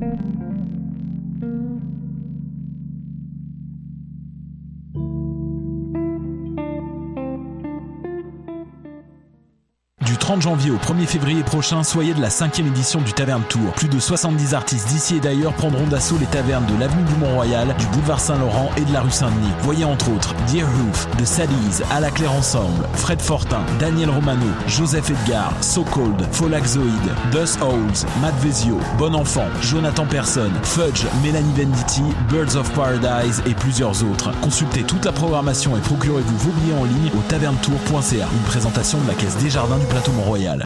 Thank you. 30 janvier au 1er février prochain, soyez de la cinquième édition du Taverne Tour. Plus de 70 artistes d'ici et d'ailleurs prendront d'assaut les tavernes de l'avenue du Mont-Royal, du boulevard Saint-Laurent et de la rue Saint-Denis. Voyez entre autres Dear Hoof, The Sallies, À la Claire Ensemble, Fred Fortin, Daniel Romano, Joseph Edgar, So Cold, Folaxoid, Dust Holes, Matt Vezio, Bon Enfant, Jonathan Person, Fudge, Mélanie Venditti, Birds of Paradise et plusieurs autres. Consultez toute la programmation et procurez-vous vos billets en ligne au tavernetour.ca. Une présentation de la Caisse des Jardins du Plateau Mont-Royal.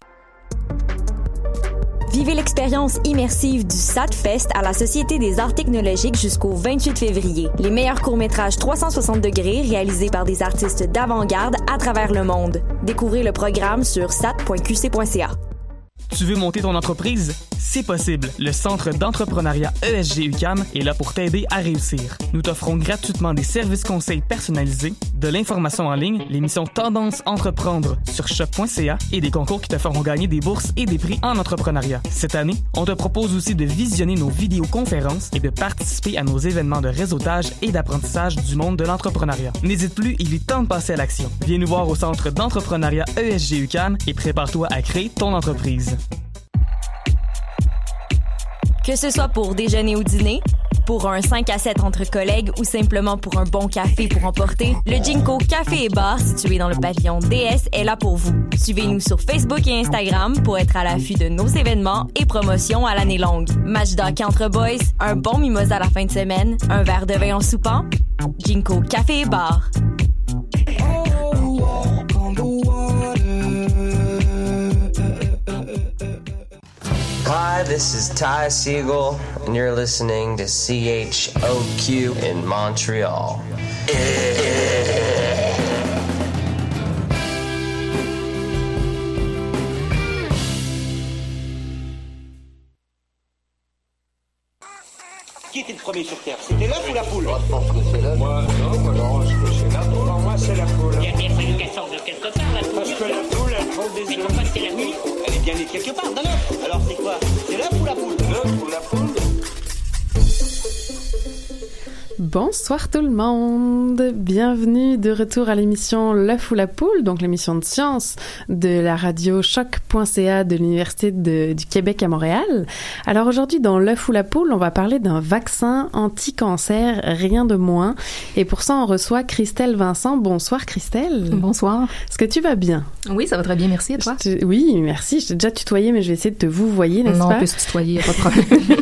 Vivez l'expérience immersive du SATFest à la Société des arts technologiques jusqu'au 28 février. Les meilleurs courts-métrages 360 degrés réalisés par des artistes d'avant-garde à travers le monde. Découvrez le programme sur sat.qc.ca. Tu veux monter ton entreprise? C'est possible. Le Centre d'entrepreneuriat ESG UCAM est là pour t'aider à réussir. Nous t'offrons gratuitement des services conseils personnalisés, de l'information en ligne, l'émission Tendance Entreprendre sur choc.ca et des concours qui te feront gagner des bourses et des prix en entrepreneuriat. Cette année, on te propose aussi de visionner nos vidéoconférences et de participer à nos événements de réseautage et d'apprentissage du monde de l'entrepreneuriat. N'hésite plus, il est temps de passer à l'action. Viens nous voir au Centre d'entrepreneuriat ESG UCAM et prépare-toi à créer ton entreprise. Que ce soit pour déjeuner ou dîner, pour un 5 à 7 entre collègues ou simplement pour un bon café pour emporter, le Jinko Café et Bar situé dans le pavillon DS est là pour vous. Suivez-nous sur Facebook et Instagram pour être à l'affût de nos événements et promotions à l'année longue. Match d'hockey entre boys, un bon mimosa à la fin de semaine, un verre de vin en soupant. Jinko Café et Bar. Hi, this is Ty Siegel, and you're listening to CHOQ in Montreal. Qui était le premier sur Terre? C'était l'œuf ou la poule? Moi, je pense que c'est l'œuf. Moi, non, moi, non, je pense que c'est la poule. Non, moi, c'est la poule. Il a bien fallu qu'elle sorte de quelque part, la poule. Parce que la poule, elle prend des Mais œufs. pourquoi c'est la poule? Elle est bien née quelque part, d'un œuf. Alors, c'est quoi? C'est l'œuf ou la poule? L'œuf ou la poule? Bonsoir tout le monde, bienvenue de retour à l'émission L'œuf ou la poule, donc l'émission de science de la radio choc.ca de l'Université du Québec à Montréal. Alors aujourd'hui dans L'œuf ou la poule, on va parler d'un vaccin anti-cancer, rien de moins. Et pour ça, on reçoit Christelle Vincent. Bonsoir Christelle. Bonsoir. Est-ce que tu vas bien? Oui, ça va très bien, merci. Et toi? Te- Oui, merci. Je t'ai déjà tutoyé, mais je vais essayer de te vous voyer, n'est-ce Non, pas? on peut se tutoyer, pas de problème.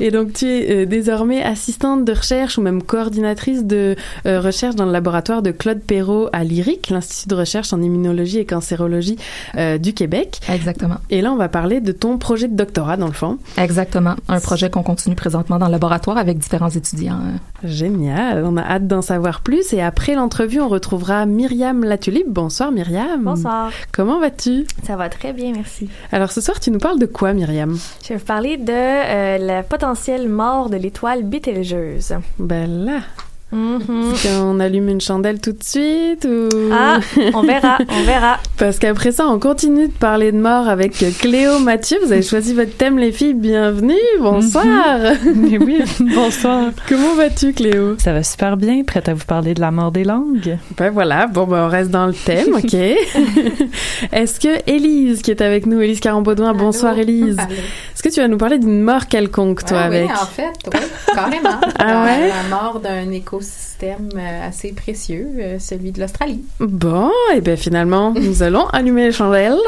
Et donc, tu es euh, désormais assistante de recherche ou même coordinatrice de euh, recherche dans le laboratoire de Claude Perrault à l'IRIC, l'Institut de recherche en immunologie et cancérologie euh, du Québec. Exactement. Et là, on va parler de ton projet de doctorat, dans le fond. Exactement. Un projet qu'on continue présentement dans le laboratoire avec différents étudiants. Génial. On a hâte d'en savoir plus. Et après l'entrevue, on retrouvera Myriam Latulipe. Bonsoir, Myriam. Bonsoir. Comment vas-tu? Ça va très bien, merci. Alors, ce soir, tu nous parles de quoi, Myriam? Je vais vous parler de euh, la potentielle mort de l'étoile Betelgeuse. Ben kveldet. Mhm. est-ce qu'on allume une chandelle tout de suite ou... Ah, on verra, on verra. Parce qu'après ça, on continue de parler de mort avec Cléo Mathieu. Vous avez choisi votre thème, les filles. Bienvenue. Bonsoir. Mais oui, bonsoir. Comment vas-tu, Cléo? Ça va super bien, prête à vous parler de la mort des langues? Ben voilà. Bon, ben, on reste dans le thème, OK? Est-ce que Élise, qui est avec nous, Élise Carambaudouin, bonsoir, Élise. Est-ce que tu vas nous parler d'une mort quelconque, toi, Ah avec? Oui, en fait, oui, carrément. Ah Dans ouais? La mort d'un écosystème euh, assez précieux, euh, celui de l'Australie. Bon, et bien finalement, nous allons allumer les chandelles.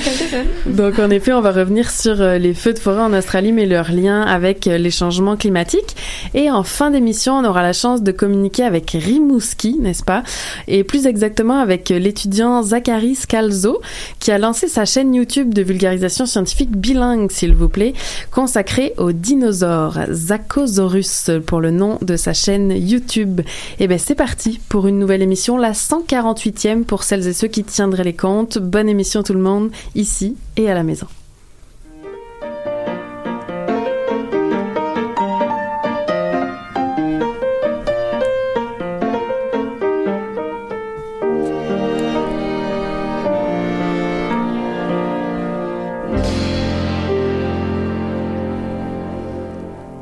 Donc en effet, on va revenir sur euh, les feux de forêt en Australie, mais leur lien avec les changements climatiques. Et en fin d'émission, on aura la chance de communiquer avec Rimouski, n'est-ce pas? Et plus exactement avec l'étudiant Zachary Scalzo, qui a lancé sa chaîne YouTube de vulgarisation scientifique bilingue, s'il vous plaît, consacrée aux dinosaures, Zachosaurus pour le nom de sa chaîne YouTube. Et ben c'est parti pour une nouvelle émission, la 148e pour celles et ceux qui tiendraient les comptes. Bonne émission tout le monde, ici et à la maison.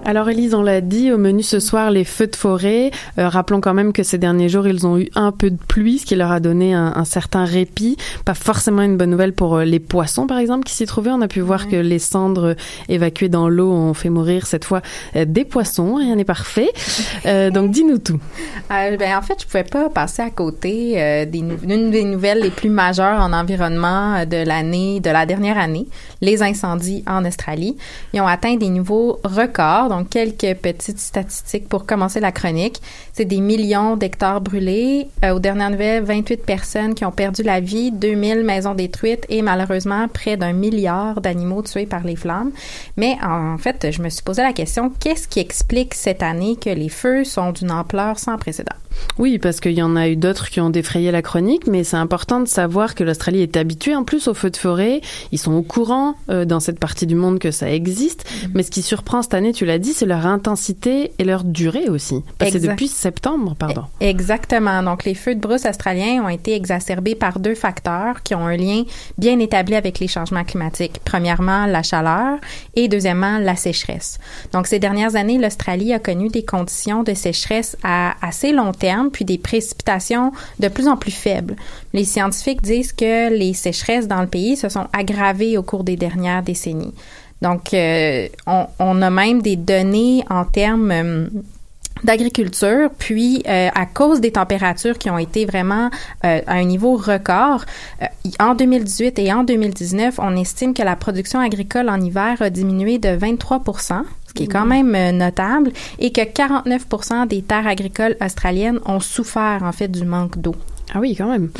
Alors Elise, on l'a dit, au menu ce soir, les feux de forêt. Euh, rappelons quand même que ces derniers jours, ils ont eu un peu de pluie, ce qui leur a donné un, un certain répit. Pas forcément une bonne nouvelle pour euh, les poissons, par exemple, qui s'y trouvaient. On a pu voir que les cendres évacuées dans l'eau ont fait mourir cette fois euh, des poissons. Rien n'est parfait. Euh, donc dis-nous tout. Euh, ben, en fait, je pouvais pas passer à côté euh, des d'une des nouvelles les plus majeures en environnement de l'année, de la dernière année, les incendies en Australie. Ils ont atteint des niveaux records. Donc, quelques petites statistiques pour commencer la chronique. C'est des millions d'hectares brûlés. Euh, aux dernières nouvelles, 28 personnes qui ont perdu la vie, 2000 maisons détruites et malheureusement près d'un milliard d'animaux tués par les flammes. Mais en fait, je me suis posé la question, qu'est-ce qui explique cette année que les feux sont d'une ampleur sans précédent? Oui, parce qu'il y en a eu d'autres qui ont défrayé la chronique, mais c'est important de savoir que l'Australie est habituée en plus aux feux de forêt. Ils sont au courant euh, dans cette partie du monde que ça existe. Mais ce qui surprend cette année, tu l'as dit, c'est leur intensité et leur durée aussi. Parce que depuis septembre, pardon. Exactement. Donc, les feux de brousse australiens ont été exacerbés par deux facteurs qui ont un lien bien établi avec les changements climatiques. Premièrement, la chaleur et deuxièmement, la sécheresse. Donc, ces dernières années, l'Australie a connu des conditions de sécheresse à assez long terme, puis des précipitations de plus en plus faibles. Les scientifiques disent que les sécheresses dans le pays se sont aggravées au cours des dernières décennies. Donc, euh, on, a même des données en termes euh, d'agriculture, puis euh, à cause des températures qui ont été vraiment à un niveau record, en 2018 et en 2019, on estime que la production agricole en hiver a diminué de 23 ce qui est quand même euh, notable, et que 49 des terres agricoles australiennes ont souffert en fait du manque d'eau. Ah oui, quand même.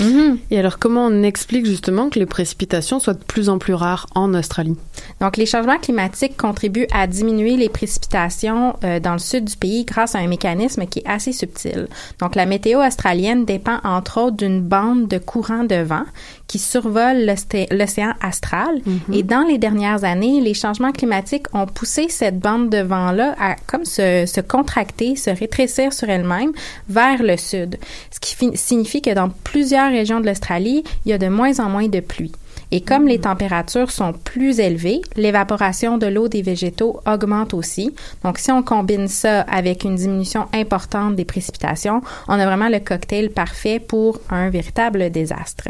Et alors, comment on explique justement que les précipitations soient de plus en plus rares en Australie? Donc, les changements climatiques contribuent à diminuer les précipitations euh, dans le sud du pays grâce à un mécanisme qui est assez subtil. Donc, la météo australienne dépend entre autres d'une bande de courants de vent qui survole l'osté- l'océan astral. Et dans les dernières années, les changements climatiques ont poussé cette bande de vent-là à comme se, se contracter, se rétrécir sur elle-même vers le sud. Ce qui fi- signifie que dans plusieurs régions de l'Australie, il y a de moins en moins de pluie. Et comme les températures sont plus élevées, l'évaporation de l'eau des végétaux augmente aussi. Donc, si on combine ça avec une diminution importante des précipitations, on a vraiment le cocktail parfait pour un véritable désastre.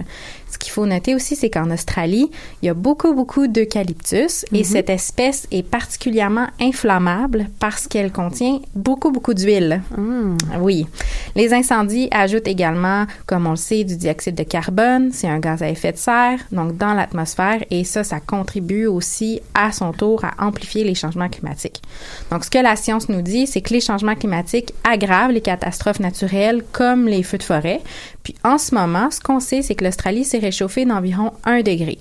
Ce qu'il faut noter aussi, c'est qu'en Australie, il y a beaucoup, beaucoup d'eucalyptus et cette espèce est particulièrement inflammable parce qu'elle contient beaucoup, beaucoup d'huile. Oui. Les incendies ajoutent également, comme on le sait, du dioxyde de carbone. C'est un gaz à effet de serre, donc dans l'atmosphère, et ça, ça contribue aussi à son tour à amplifier les changements climatiques. Donc, ce que la science nous dit, c'est que les changements climatiques aggravent les catastrophes naturelles comme les feux de forêt. Puis, en ce moment, ce qu'on sait, c'est que l'Australie s'est réchauffée d'environ 1 degré.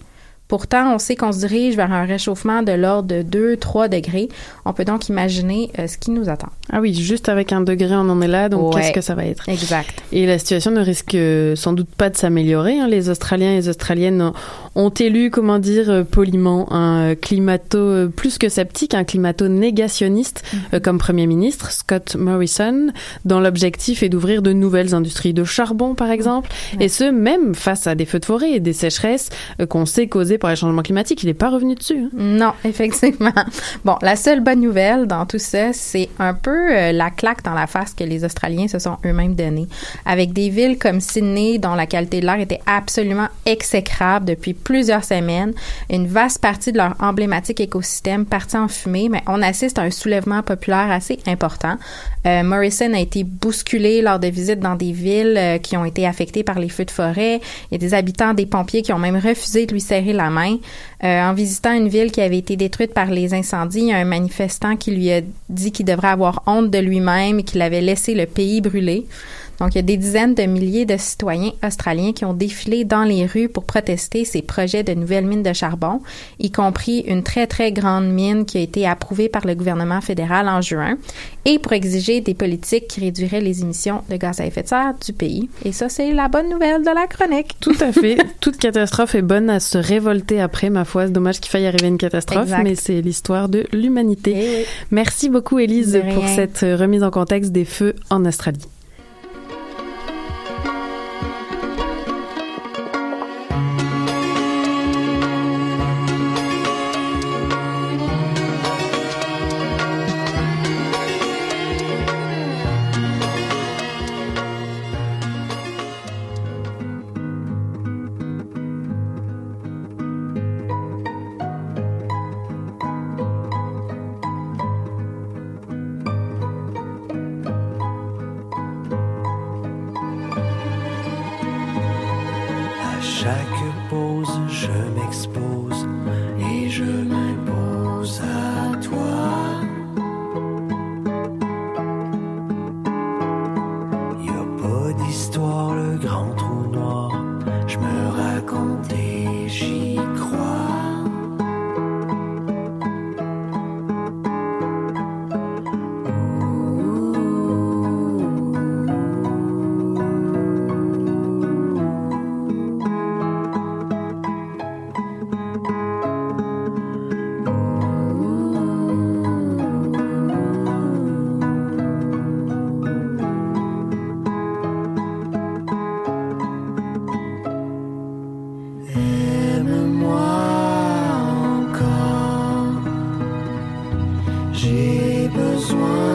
Pourtant, on sait qu'on se dirige vers un réchauffement de l'ordre de 2-3 degrés. On peut donc imaginer euh, ce qui nous attend. Ah oui, juste avec un degré, on en est là, donc Ouais. qu'est-ce que ça va être? Exact. Et la situation ne risque euh, sans doute pas de s'améliorer. hein. Les Australiens et les Australiennes ont- élu, comment dire, euh, poliment, un climato plus que sceptique, un climato négationniste euh, comme Premier ministre, Scott Morrison, dont l'objectif est d'ouvrir de nouvelles industries de charbon, par exemple, et ce, même face à des feux de forêt et des sécheresses euh, qu'on sait causées par les changements climatiques. Il n'est pas revenu dessus. hein. Non, effectivement. Bon, la seule bonne nouvelle dans tout ça, c'est un peu euh, la claque dans la face que les Australiens se sont eux-mêmes donnée. Avec des villes comme Sydney, dont la qualité de l'air était absolument exécrable depuis plusieurs semaines, une vaste partie de leur emblématique écosystème partie en fumée, mais on assiste à un soulèvement populaire assez important. Euh, Morrison a été bousculé lors de visites dans des villes euh, qui ont été affectées par les feux de forêt. Il y a des habitants, des pompiers qui ont même refusé de lui serrer la Euh, en visitant une ville qui avait été détruite par les incendies, il y a un manifestant qui lui a dit qu'il devrait avoir honte de lui-même et qu'il avait laissé le pays brûler. Donc, il y a des dizaines de milliers de citoyens australiens qui ont défilé dans les rues pour protester ces projets de nouvelles mines de charbon, y compris une très, très grande mine qui a été approuvée par le gouvernement fédéral en juin, et pour exiger des politiques qui réduiraient les émissions de gaz à effet de serre du pays. Et ça, c'est la bonne nouvelle de la chronique. Tout à fait. Toute catastrophe est bonne à se révolter après, ma foi. C'est dommage qu'il faille arriver une catastrophe, Exact. mais c'est l'histoire de l'humanité. Eh oui. Merci beaucoup, Élise, pour cette remise en contexte des feux en Australie. J'ai besoin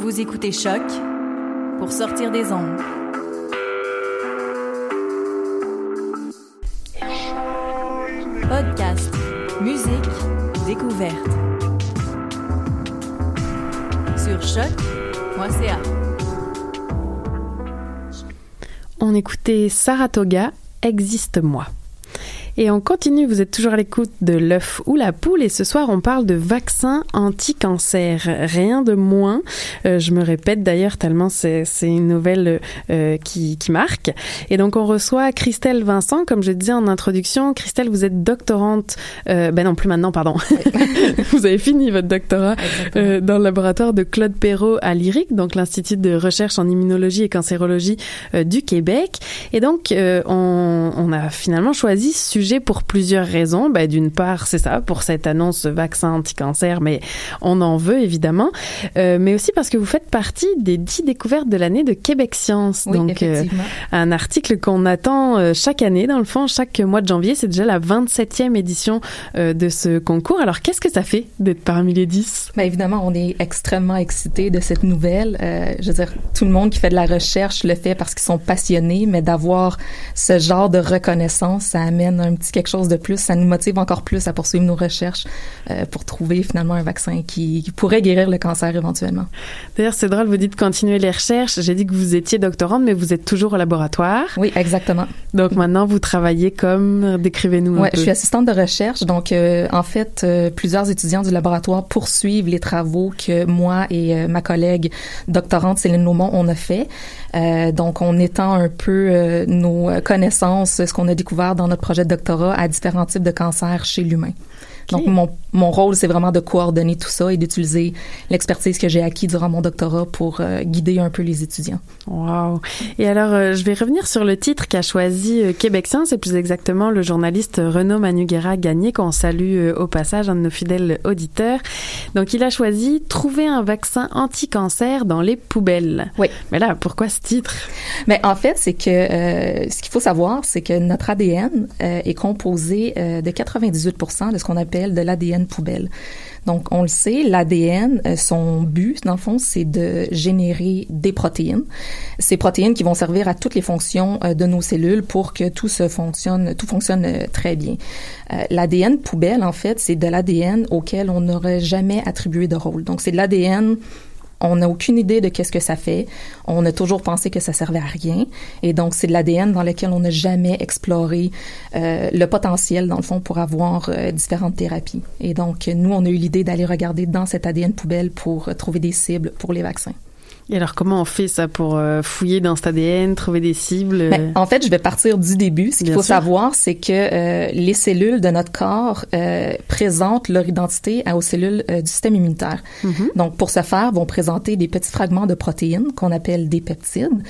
Vous écoutez Choc pour sortir des ondes. Podcast, musique, découverte. Sur choc.ca. On écoutait Saratoga, Existe-moi. Et on continue, vous êtes toujours à l'écoute de l'œuf ou la poule et ce soir on parle de vaccin anti-cancer. Rien de moins, Euh, je me répète d'ailleurs tellement c'est une nouvelle euh, qui, qui marque. Et donc on reçoit Christelle Vincent, comme je disais en introduction. Christelle, vous êtes doctorante, euh, ben non plus maintenant, pardon. vous avez fini votre doctorat euh, dans le laboratoire de Claude Perrault à l'IRIC, donc l'Institut de recherche en immunologie et cancérologie euh, du Québec. Et donc euh, on, on a finalement choisi ce sujet pour plusieurs raisons. Ben, D'une part, c'est ça, pour cette annonce vaccin anti-cancer, mais on en veut évidemment, Euh, mais aussi parce que vous faites partie des dix découvertes de l'année de Québec Science. Oui, donc, euh, un article qu'on attend euh, chaque année, dans le fond, chaque mois de janvier. C'est déjà la 27e édition de ce concours. Alors, qu'est-ce que ça fait d'être parmi les 10? Bien évidemment, on est extrêmement excités de cette nouvelle. Euh, je veux dire, tout le monde qui fait de la recherche le fait parce qu'ils sont passionnés, mais d'avoir ce genre de reconnaissance, ça amène un petit quelque chose de plus. Ça nous motive encore plus à poursuivre nos recherches euh, pour trouver finalement un vaccin qui, qui pourrait guérir le cancer éventuellement. D'ailleurs, c'est drôle, vous dites continuer les recherches. J'ai dit que vous étiez doctorante, mais vous êtes toujours au laboratoire. Oui, exactement. Donc maintenant, vous travaillez comme, décrivez-nous un Ouais, peu. je suis assistante de recherche. Donc, euh, en fait, euh, plusieurs étudiants du laboratoire poursuivent les travaux que moi et euh, ma collègue doctorante Céline Laumont, on a fait. Donc, on étend un peu nos connaissances, ce qu'on a découvert dans notre projet de doctorat à différents types de cancers chez l'humain. Donc, mon, mon rôle, c'est vraiment de coordonner tout ça et d'utiliser l'expertise que j'ai acquis durant mon doctorat pour euh, guider un peu les étudiants. Wow. Et alors, euh, je vais revenir sur le titre qu'a choisi euh, Québec Science, et plus exactement le journaliste Renaud Manuguera-Gagné, qu'on salue au passage, un de nos fidèles auditeurs. Donc, il a choisi Trouver un vaccin anti-cancer dans les poubelles. Oui. Mais là, pourquoi ce titre? Mais en fait, c'est que ce qu'il faut savoir, c'est que notre ADN est composé de 98% de ce qu'on appelle de l'ADN poubelle. Donc, on le sait, l'ADN, euh, son but, dans le fond, c'est de générer des protéines. Ces protéines qui vont servir à toutes les fonctions euh, de nos cellules pour que tout se fonctionne, tout fonctionne euh, très bien. L'ADN poubelle, en fait, c'est de l'ADN auquel on n'aurait jamais attribué de rôle. Donc, c'est de l'ADN on n'a aucune idée de qu'est-ce que ça fait. On a toujours pensé que ça servait à rien. Et donc, c'est de l'ADN dans lequel on n'a jamais exploré euh, le potentiel, dans le fond, pour avoir euh, différentes thérapies. Et donc, nous, on a eu l'idée d'aller regarder dans cet ADN poubelle pour euh, trouver des cibles pour les vaccins. Et alors, comment on fait ça pour euh, fouiller dans cet ADN, trouver des cibles? Ben, en fait, je vais partir du début. Ce qu'il faut sûr. savoir, c'est que euh, les cellules de notre corps euh, présentent leur identité aux cellules euh, du système immunitaire. Mhm. Donc, pour ce faire, vont présenter des petits fragments de protéines qu'on appelle des peptides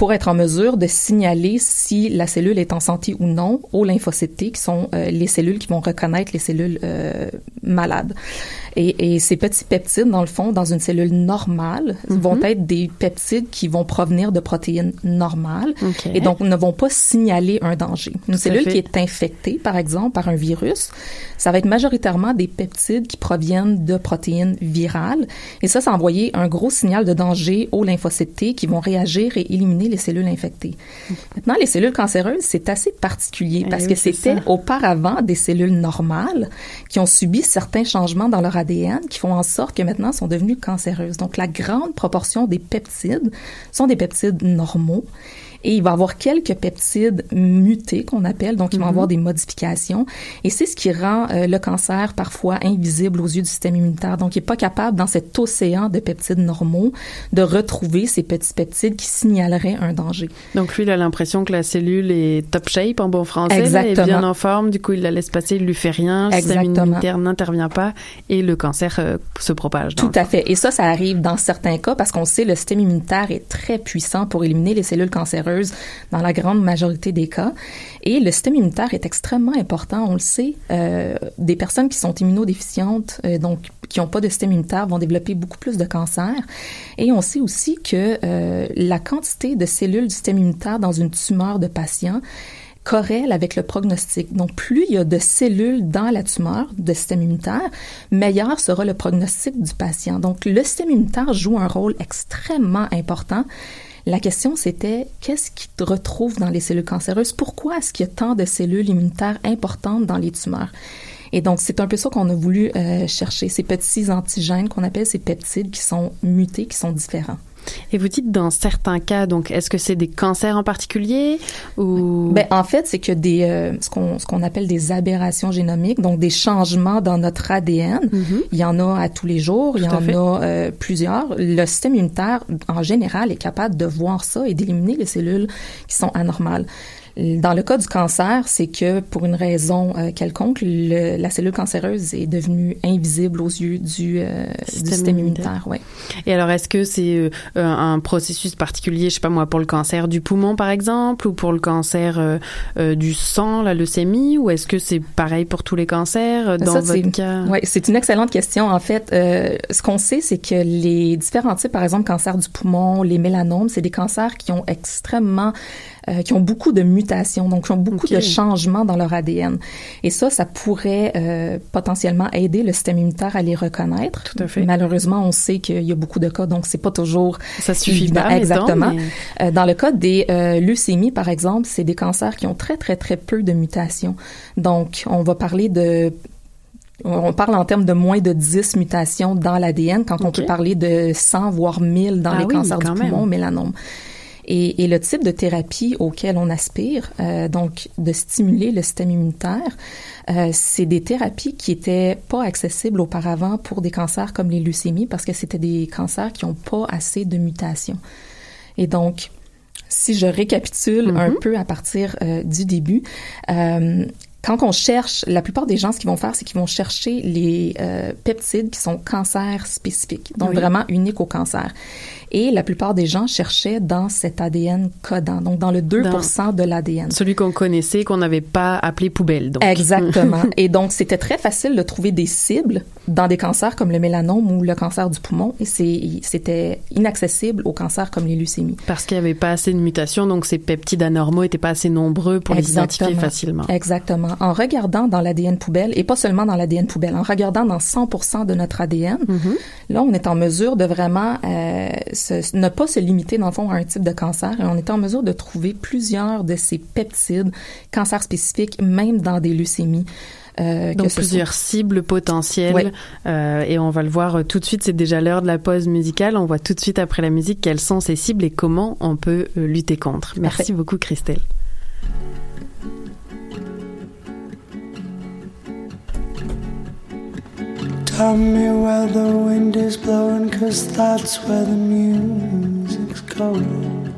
pour être en mesure de signaler si la cellule est en santé ou non aux lymphocytes T, qui sont euh, les cellules qui vont reconnaître les cellules euh, malades. Et, et ces petits peptides, dans le fond, dans une cellule normale, vont être des peptides qui vont provenir de protéines normales OK. et donc ne vont pas signaler un danger. Une Tout cellule qui est infectée, par exemple, par un virus, ça va être majoritairement des peptides qui proviennent de protéines virales. Et ça, ça envoyer un gros signal de danger aux lymphocytes T qui vont réagir et éliminer les cellules infectées. Maintenant, les cellules cancéreuses, c'est assez particulier Eh parce oui, que c'était auparavant des cellules normales qui ont subi certains changements dans leur ADN qui font en sorte que maintenant sont devenues cancéreuses. Donc, la grande proportion des peptides sont des peptides normaux. Et il va avoir quelques peptides mutés qu'on appelle, donc ils vont Mhm. avoir des modifications. Et c'est ce qui rend euh, le cancer parfois invisible aux yeux du système immunitaire. Donc, il n'est pas capable, dans cet océan de peptides normaux, de retrouver ces petits peptides qui signaleraient un danger. Donc lui, il a l'impression que la cellule est top shape en bon français, là, Exactement. est bien en forme. Du coup, il la laisse passer, il lui fait rien, le système Exactement. immunitaire n'intervient pas et le cancer euh, se propage. Tout à fait. Et ça, ça arrive dans certains cas parce qu'on sait le système immunitaire est très puissant pour éliminer les cellules cancéreuses dans la grande majorité des cas. Et le système immunitaire est extrêmement important. On le sait. Euh, des personnes qui sont immunodéficientes, euh, donc qui n'ont pas de système immunitaire, vont développer beaucoup plus de cancer. Et on sait aussi que euh, la quantité de cellules du système immunitaire dans une tumeur de patient corrèle avec le prognostic. Donc, plus il y a de cellules dans la tumeur de système immunitaire, meilleur sera le prognostic du patient. Donc, le système immunitaire joue un rôle extrêmement important. La question, c'était qu'est-ce qui te retrouve dans les cellules cancéreuses? Pourquoi est-ce qu'il y a tant de cellules immunitaires importantes dans les tumeurs? Et donc, c'est un peu ça qu'on a voulu euh, chercher, ces petits antigènes qu'on appelle ces peptides qui sont mutés, qui sont différents. Et vous dites dans certains cas, donc est-ce que c'est des cancers en particulier ou? Ben, en fait, c'est que des euh, ce qu'on ce qu'on appelle des aberrations génomiques, donc des changements dans notre ADN. Il y en a à tous les jours, il y Mhm. En fait. a euh, plusieurs. Le système immunitaire, en général, est capable de voir ça et d'éliminer les cellules qui sont anormales. Dans le cas du cancer, c'est que pour une raison euh, quelconque, le- la cellule cancéreuse est devenue invisible aux yeux du, euh, du Système immunitaire. Ouais. Et alors, est-ce que c'est euh, un processus particulier, je sais pas moi, pour le cancer du poumon, par exemple, ou pour le cancer euh, euh, du sang, la leucémie, ou est-ce que c'est pareil pour tous les cancers dans Ça, votre cas? Ouais, c'est une excellente question. En fait, ce qu'on sait, c'est que les différents types, par exemple, cancer du poumon, les mélanomes, c'est des cancers qui ont extrêmement, euh, qui ont beaucoup de mutations, donc qui ont beaucoup de changements dans leur ADN. Et ça, ça pourrait euh, potentiellement aider le système immunitaire à les reconnaître. Tout à fait. Malheureusement, on sait qu'il y a beaucoup de cas, donc c'est pas toujours Ça suffit évident. pas, exactement. mais- Euh, dans le cas des euh, leucémies, par exemple, c'est des cancers qui ont très, très, très peu de mutations. Donc, on va parler de on parle en termes de moins de 10 mutations dans l'ADN quand on peut parler de 100 voire 1000 dans Ah les oui, cancers du poumon, mélanome. Et, et le type de thérapie auquel on aspire, euh, donc de stimuler le système immunitaire, euh, c'est des thérapies qui étaient pas accessibles auparavant pour des cancers comme les leucémies parce que c'était des cancers qui ont pas assez de mutations. Et donc, si je récapitule un peu à partir euh, du début, quand on cherche, la plupart des gens, ce qu'ils vont faire, c'est qu'ils vont chercher les euh, peptides qui sont cancer spécifiques, donc Oui. vraiment uniques au cancer. Et la plupart des gens cherchaient dans cet ADN codant, donc dans le 2% de l'ADN. Celui qu'on connaissait, qu'on n'avait pas appelé poubelle. Donc. Exactement. Et donc, c'était très facile de trouver des cibles dans des cancers comme le mélanome ou le cancer du poumon. Et c'était inaccessible aux cancers comme les leucémies. Parce qu'il n'y avait pas assez de mutations, donc ces peptides anormaux n'étaient pas assez nombreux pour les identifier facilement. Exactement. En regardant dans l'ADN poubelle, et pas seulement dans l'ADN poubelle, en regardant dans 100% de notre ADN, Mm-hmm. là, on est en mesure de vraiment euh, se- ne pas se limiter, dans le fond, à un type de cancer. Et on est en mesure de trouver plusieurs de ces peptides, cancers spécifiques, même dans des leucémies. Euh, Donc plusieurs cibles potentielles euh, et on va le voir euh, tout de suite. C'est déjà l'heure de la pause musicale. On voit tout de suite après la musique quelles sont ces cibles et comment on peut euh, lutter contre. Merci Parfait. beaucoup Christelle. Tell me where the wind is blowing, cause that's where the music's going.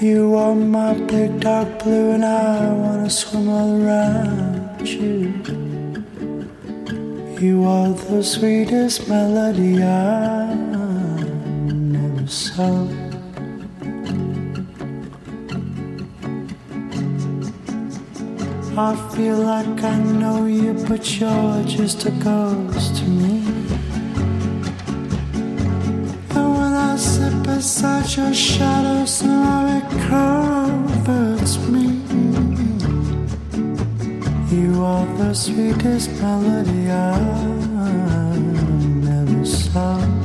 You are my big dark blue, and I wanna swim all around you. You are the sweetest melody I never saw. I feel like I know you, but you're just a ghost to me. And when I sit beside your shadow, somehow it comforts me. You are the sweetest melody I've ever saw.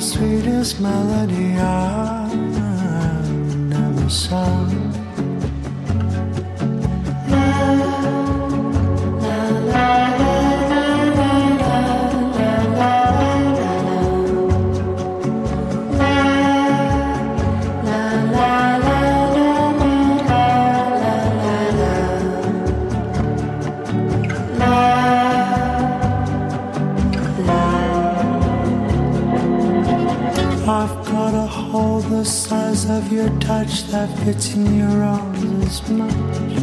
Sweetest melody I never saw. Fits in your arms as much.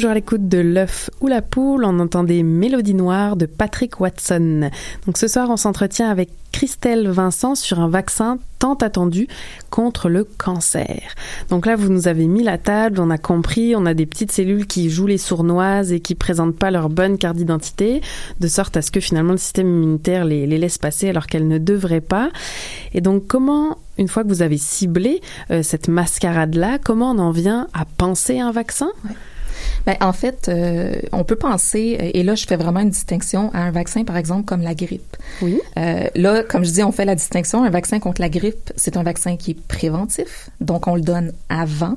Toujours à l'écoute de l'œuf ou la poule. On entend des mélodies noires de Patrick Watson. Donc ce soir, on s'entretient avec Christelle Vincent sur un vaccin tant attendu contre le cancer. Donc là, vous nous avez mis la table, on a compris, on a des petites cellules qui jouent les sournoises et qui présentent pas leur bonne carte d'identité, de sorte à ce que finalement le système immunitaire les, les laisse passer alors qu'elles ne devraient pas. Et donc comment, une fois que vous avez ciblé euh, cette mascarade-là, comment on en vient à penser un vaccin? Ben, en fait, euh, on peut penser, et là je fais vraiment une distinction à un vaccin, par exemple, comme la grippe. Oui. Euh, là, comme je dis, on fait la distinction. Un vaccin contre la grippe, c'est un vaccin qui est préventif, donc on le donne avant.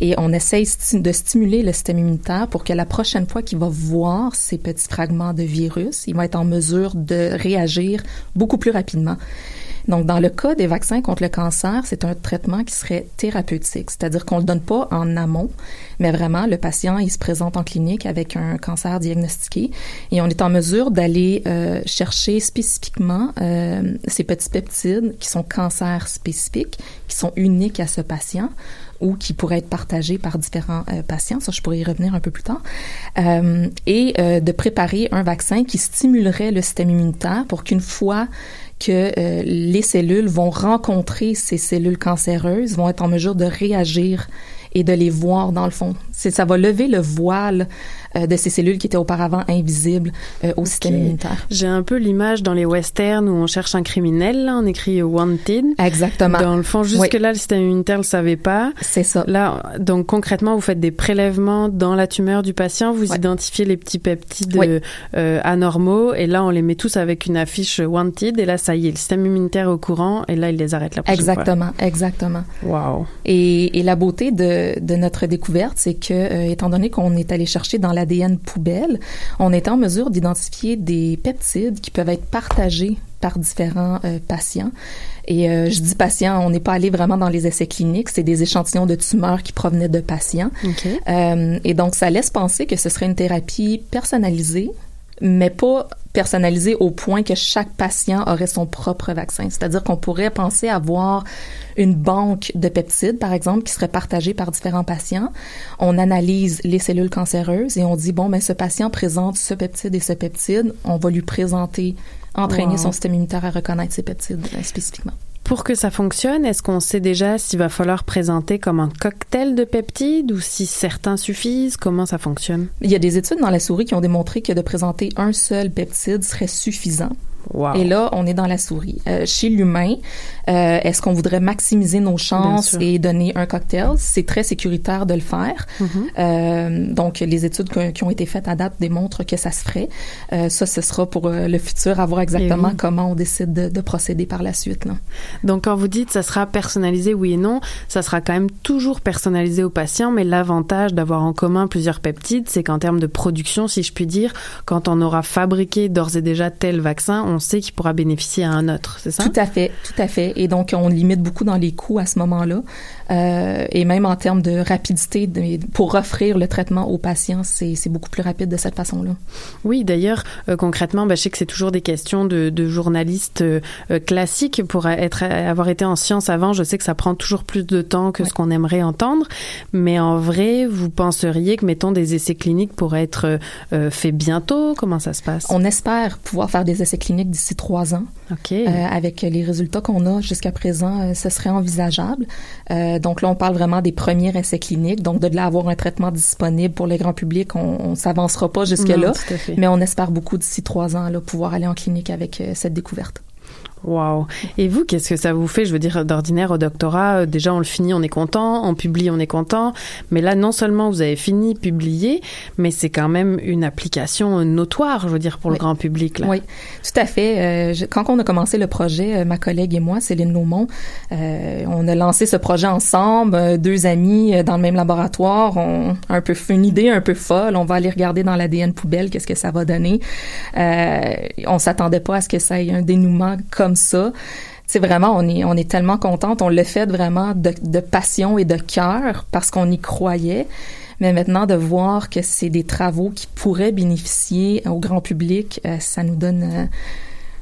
Et on essaye de stimuler le système immunitaire pour que la prochaine fois qu'il va voir ces petits fragments de virus, il va être en mesure de réagir beaucoup plus rapidement. Donc, dans le cas des vaccins contre le cancer, c'est un traitement qui serait thérapeutique, c'est-à-dire qu'on le donne pas en amont, mais vraiment, le patient, il se présente en clinique avec un cancer diagnostiqué et on est en mesure d'aller euh, chercher spécifiquement euh, ces petits peptides qui sont cancer spécifiques, qui sont uniques à ce patient ou qui pourraient être partagés par différents euh, patients. Ça, je pourrais y revenir un peu plus tard. Euh, et euh, de préparer un vaccin qui stimulerait le système immunitaire pour qu'une fois que euh, les cellules vont rencontrer ces cellules cancéreuses, vont être en mesure de réagir et de les voir dans le fond. Ça va lever le voile de ces cellules qui étaient auparavant invisibles euh, au système immunitaire. J'ai un peu l'image dans les westerns où on cherche un criminel, là, on écrit wanted. Exactement. Dans le fond, jusque Oui. là, le système immunitaire le savait pas. C'est ça. Là, donc concrètement, vous faites des prélèvements dans la tumeur du patient, vous identifiez les petits peptides Oui. euh, euh, anormaux, et là, on les met tous avec une affiche wanted, et là, ça y est, le système immunitaire est au courant, et là, il les arrête la prochaine Exactement, exactement. fois. Wow. Et, et la beauté de, de notre découverte, c'est que, euh, étant donné qu'on est allé chercher dans l'ADN poubelle, on est en mesure d'identifier des peptides qui peuvent être partagés par différents euh, patients. Et euh, je dis patients, on n'est pas allé vraiment dans les essais cliniques, c'est des échantillons de tumeurs qui provenaient de patients. Euh, et donc, ça laisse penser que ce serait une thérapie personnalisée, mais pas personnalisée au point que chaque patient aurait son propre vaccin. C'est-à-dire qu'on pourrait penser avoir une banque de peptides, par exemple, qui serait partagée par différents patients. On analyse les cellules cancéreuses et on dit, bon, ben, ce patient présente ce peptide et ce peptide. On va lui présenter, entraîner Wow. son système immunitaire à reconnaître ces peptides spécifiquement. Pour que ça fonctionne, est-ce qu'on sait déjà s'il va falloir présenter comme un cocktail de peptides ou si certains suffisent? Comment ça fonctionne? Il y a des études dans la souris qui ont démontré que de présenter un seul peptide serait suffisant. Wow. Et là, on est dans la souris. Euh, chez l'humain, euh, est-ce qu'on voudrait maximiser nos chances et donner un cocktail? C'est très sécuritaire de le faire. Mhm. Euh, donc, les études que- qui ont été faites à date démontrent que ça se ferait. Ça, ce sera pour le futur, à voir exactement Eh oui. comment on décide de, de procéder par la suite. Là. Donc, quand vous dites ça sera personnalisé, oui et non, ça sera quand même toujours personnalisé au patient, mais l'avantage d'avoir en commun plusieurs peptides, c'est qu'en termes de production, si je puis dire, quand on aura fabriqué d'ores et déjà tel vaccin, on sait qu'il pourra bénéficier à un autre, c'est ça? Tout à fait, tout à fait. Et donc, on limite beaucoup dans les coûts à ce moment-là. Euh, et même en termes de rapidité, de- pour offrir le traitement aux patients, c'est beaucoup plus rapide de cette façon-là. Oui, d'ailleurs, euh, concrètement, bah, je sais que c'est toujours des questions de, de journalistes euh, classiques. Pour être, avoir été en sciences avant, je sais que ça prend toujours plus de temps que ce qu'on aimerait entendre. Mais en vrai, vous penseriez que, mettons, des essais cliniques pourraient être faits bientôt? Comment ça se passe? On espère pouvoir faire des essais cliniques d'ici trois ans. OK. Avec les résultats qu'on a jusqu'à présent, ce serait envisageable. Euh, donc là, on parle vraiment des premiers essais cliniques. Donc de là avoir un traitement disponible pour le grand public, on, on s'avancera pas jusque-là. Mais on espère beaucoup d'ici trois ans là, pouvoir aller en clinique avec euh, cette découverte. Wow. Et vous, qu'est-ce que ça vous fait? Je veux dire, d'ordinaire au doctorat, euh, déjà on le finit, on est content, on publie, on est content. Mais là, non seulement vous avez fini, publié, mais c'est quand même une application euh, notoire, je veux dire, pour le grand public. Là. Oui, tout à fait. Euh, quand on a commencé le projet, ma collègue et moi, Céline Laumont, euh, on a lancé ce projet ensemble, deux amis dans le même laboratoire. On un peu une idée un peu folle. On va aller regarder dans l'ADN poubelle qu'est-ce que ça va donner. On s'attendait pas à ce que ça ait un dénouement comme ça. C'est vraiment, on est, on est tellement contente. On le fait vraiment de, de passion et de cœur parce qu'on y croyait. Mais maintenant, de voir que c'est des travaux qui pourraient bénéficier au grand public, euh, ça nous donne, euh,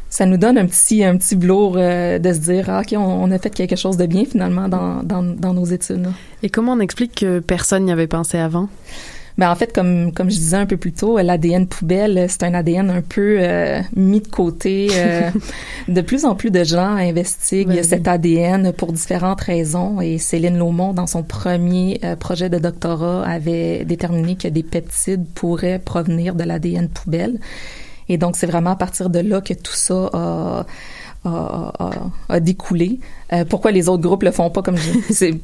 ça nous donne un petit, un petit blour euh, de se dire, ah, ok, on, a fait quelque chose de bien finalement dans, dans, dans nos études. Et comment on explique que personne n'y avait pensé avant? Ben en fait, comme comme je disais un peu plus tôt, l'ADN poubelle, c'est un ADN un peu euh, mis de côté. euh, de plus en plus de gens investiguent Ben cet ADN pour différentes raisons. Et Céline Laumont, dans son premier euh, projet de doctorat, avait déterminé que des peptides pourraient provenir de l'ADN poubelle. Et donc, c'est vraiment à partir de là que tout ça a, a, a- a découlé. Euh, pourquoi les autres groupes le font pas comme je c'est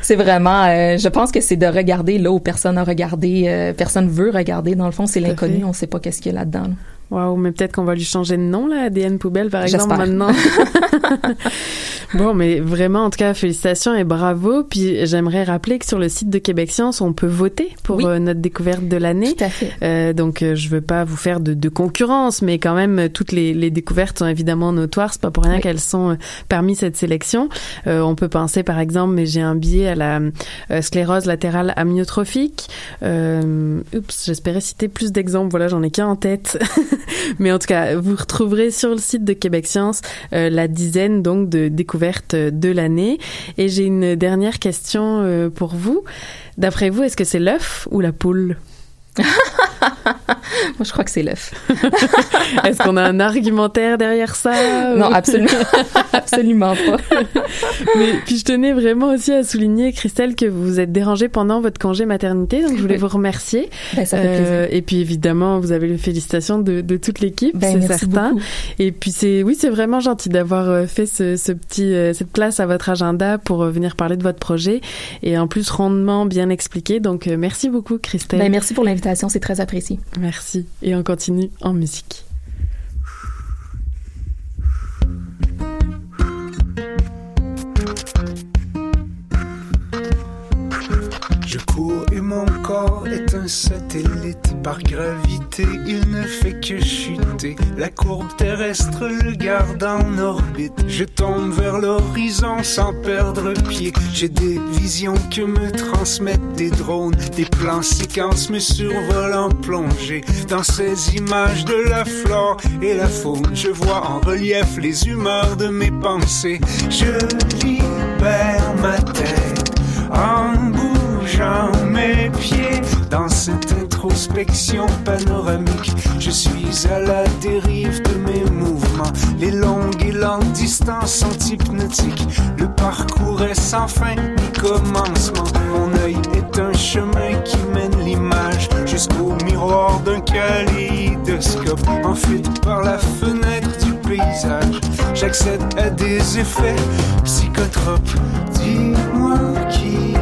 c'est vraiment euh, je pense que c'est de regarder là où personne a regardé euh, personne veut regarder dans le fond c'est l'inconnu on sait pas qu'est-ce qu'il y a là-dedans là. Waouh, mais peut-être qu'on va lui changer de nom, là, ADN Poubelle, par exemple, maintenant. bon, mais vraiment, en tout cas, félicitations et bravo. Puis j'aimerais rappeler que sur le site de Québec Science, on peut voter pour Oui. euh, notre découverte de l'année. Tout à fait. Euh, donc, euh, je veux pas vous faire de, de concurrence, mais quand même, euh, toutes les, les découvertes sont évidemment notoires. C'est pas pour rien Oui. qu'elles sont parmi cette sélection. Euh, on peut penser, par exemple, mais j'ai un billet à la euh, sclérose latérale amyotrophique. Euh, oups, j'espérais citer plus d'exemples. Voilà, j'en ai qu'un en tête. mais en tout cas, vous retrouverez sur le site de Québec Science euh, la dizaine donc de découvertes de l'année. Et j'ai une dernière question euh, pour vous. D'après vous, est-ce que c'est l'œuf ou la poule? Moi, je crois que c'est l'œuf. Est-ce qu'on a un argumentaire derrière ça Non, ou- absolument, absolument pas. Mais puis je tenais vraiment aussi à souligner, Christelle, que vous vous êtes dérangée pendant votre congé maternité, donc je voulais Oui. vous remercier. Ben, ça fait Euh, et puis évidemment, vous avez les félicitations de, de toute l'équipe, Ben, c'est certain. beaucoup. Et puis c'est, oui, c'est vraiment gentil d'avoir euh, fait ce, ce petit, euh, cette place à votre agenda pour euh, venir parler de votre projet et en plus rondement bien expliqué. Donc euh, merci beaucoup, Christelle. Ben, merci pour l'invitation, c'est très apprécié. Merci. Et on continue en musique. Et mon corps est un satellite. Par gravité, il ne fait que chuter. La courbe terrestre le garde en orbite. Je tombe vers l'horizon sans perdre pied. J'ai des visions que me transmettent des drones. Des plans séquences me survolent en plongée. Dans ces images de la flore et la faune, je vois en relief les humeurs de mes pensées. Je libère ma tête bougeant mes pieds dans cette introspection panoramique. Je suis à la dérive de mes mouvements. Les longues et lentes distances sont hypnotiques. Le parcours est sans fin ni commencement. Mon œil est un chemin qui mène l'image jusqu'au miroir d'un kaléidoscope. En fuite par la fenêtre du paysage, j'accède à des effets psychotropes. Dis-moi qui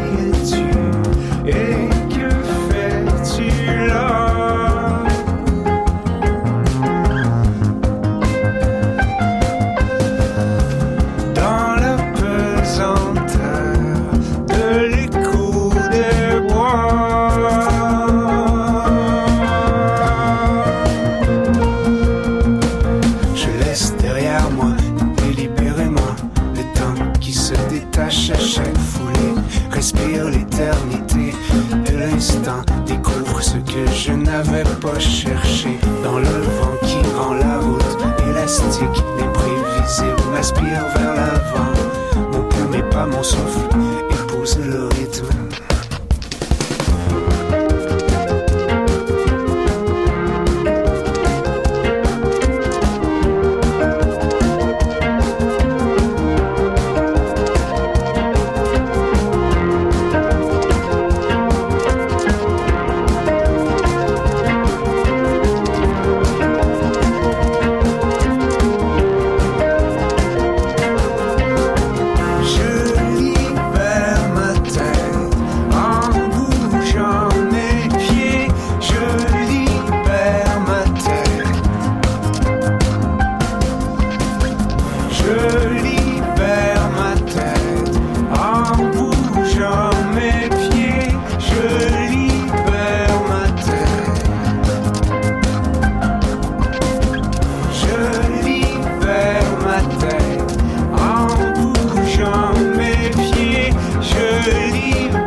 believe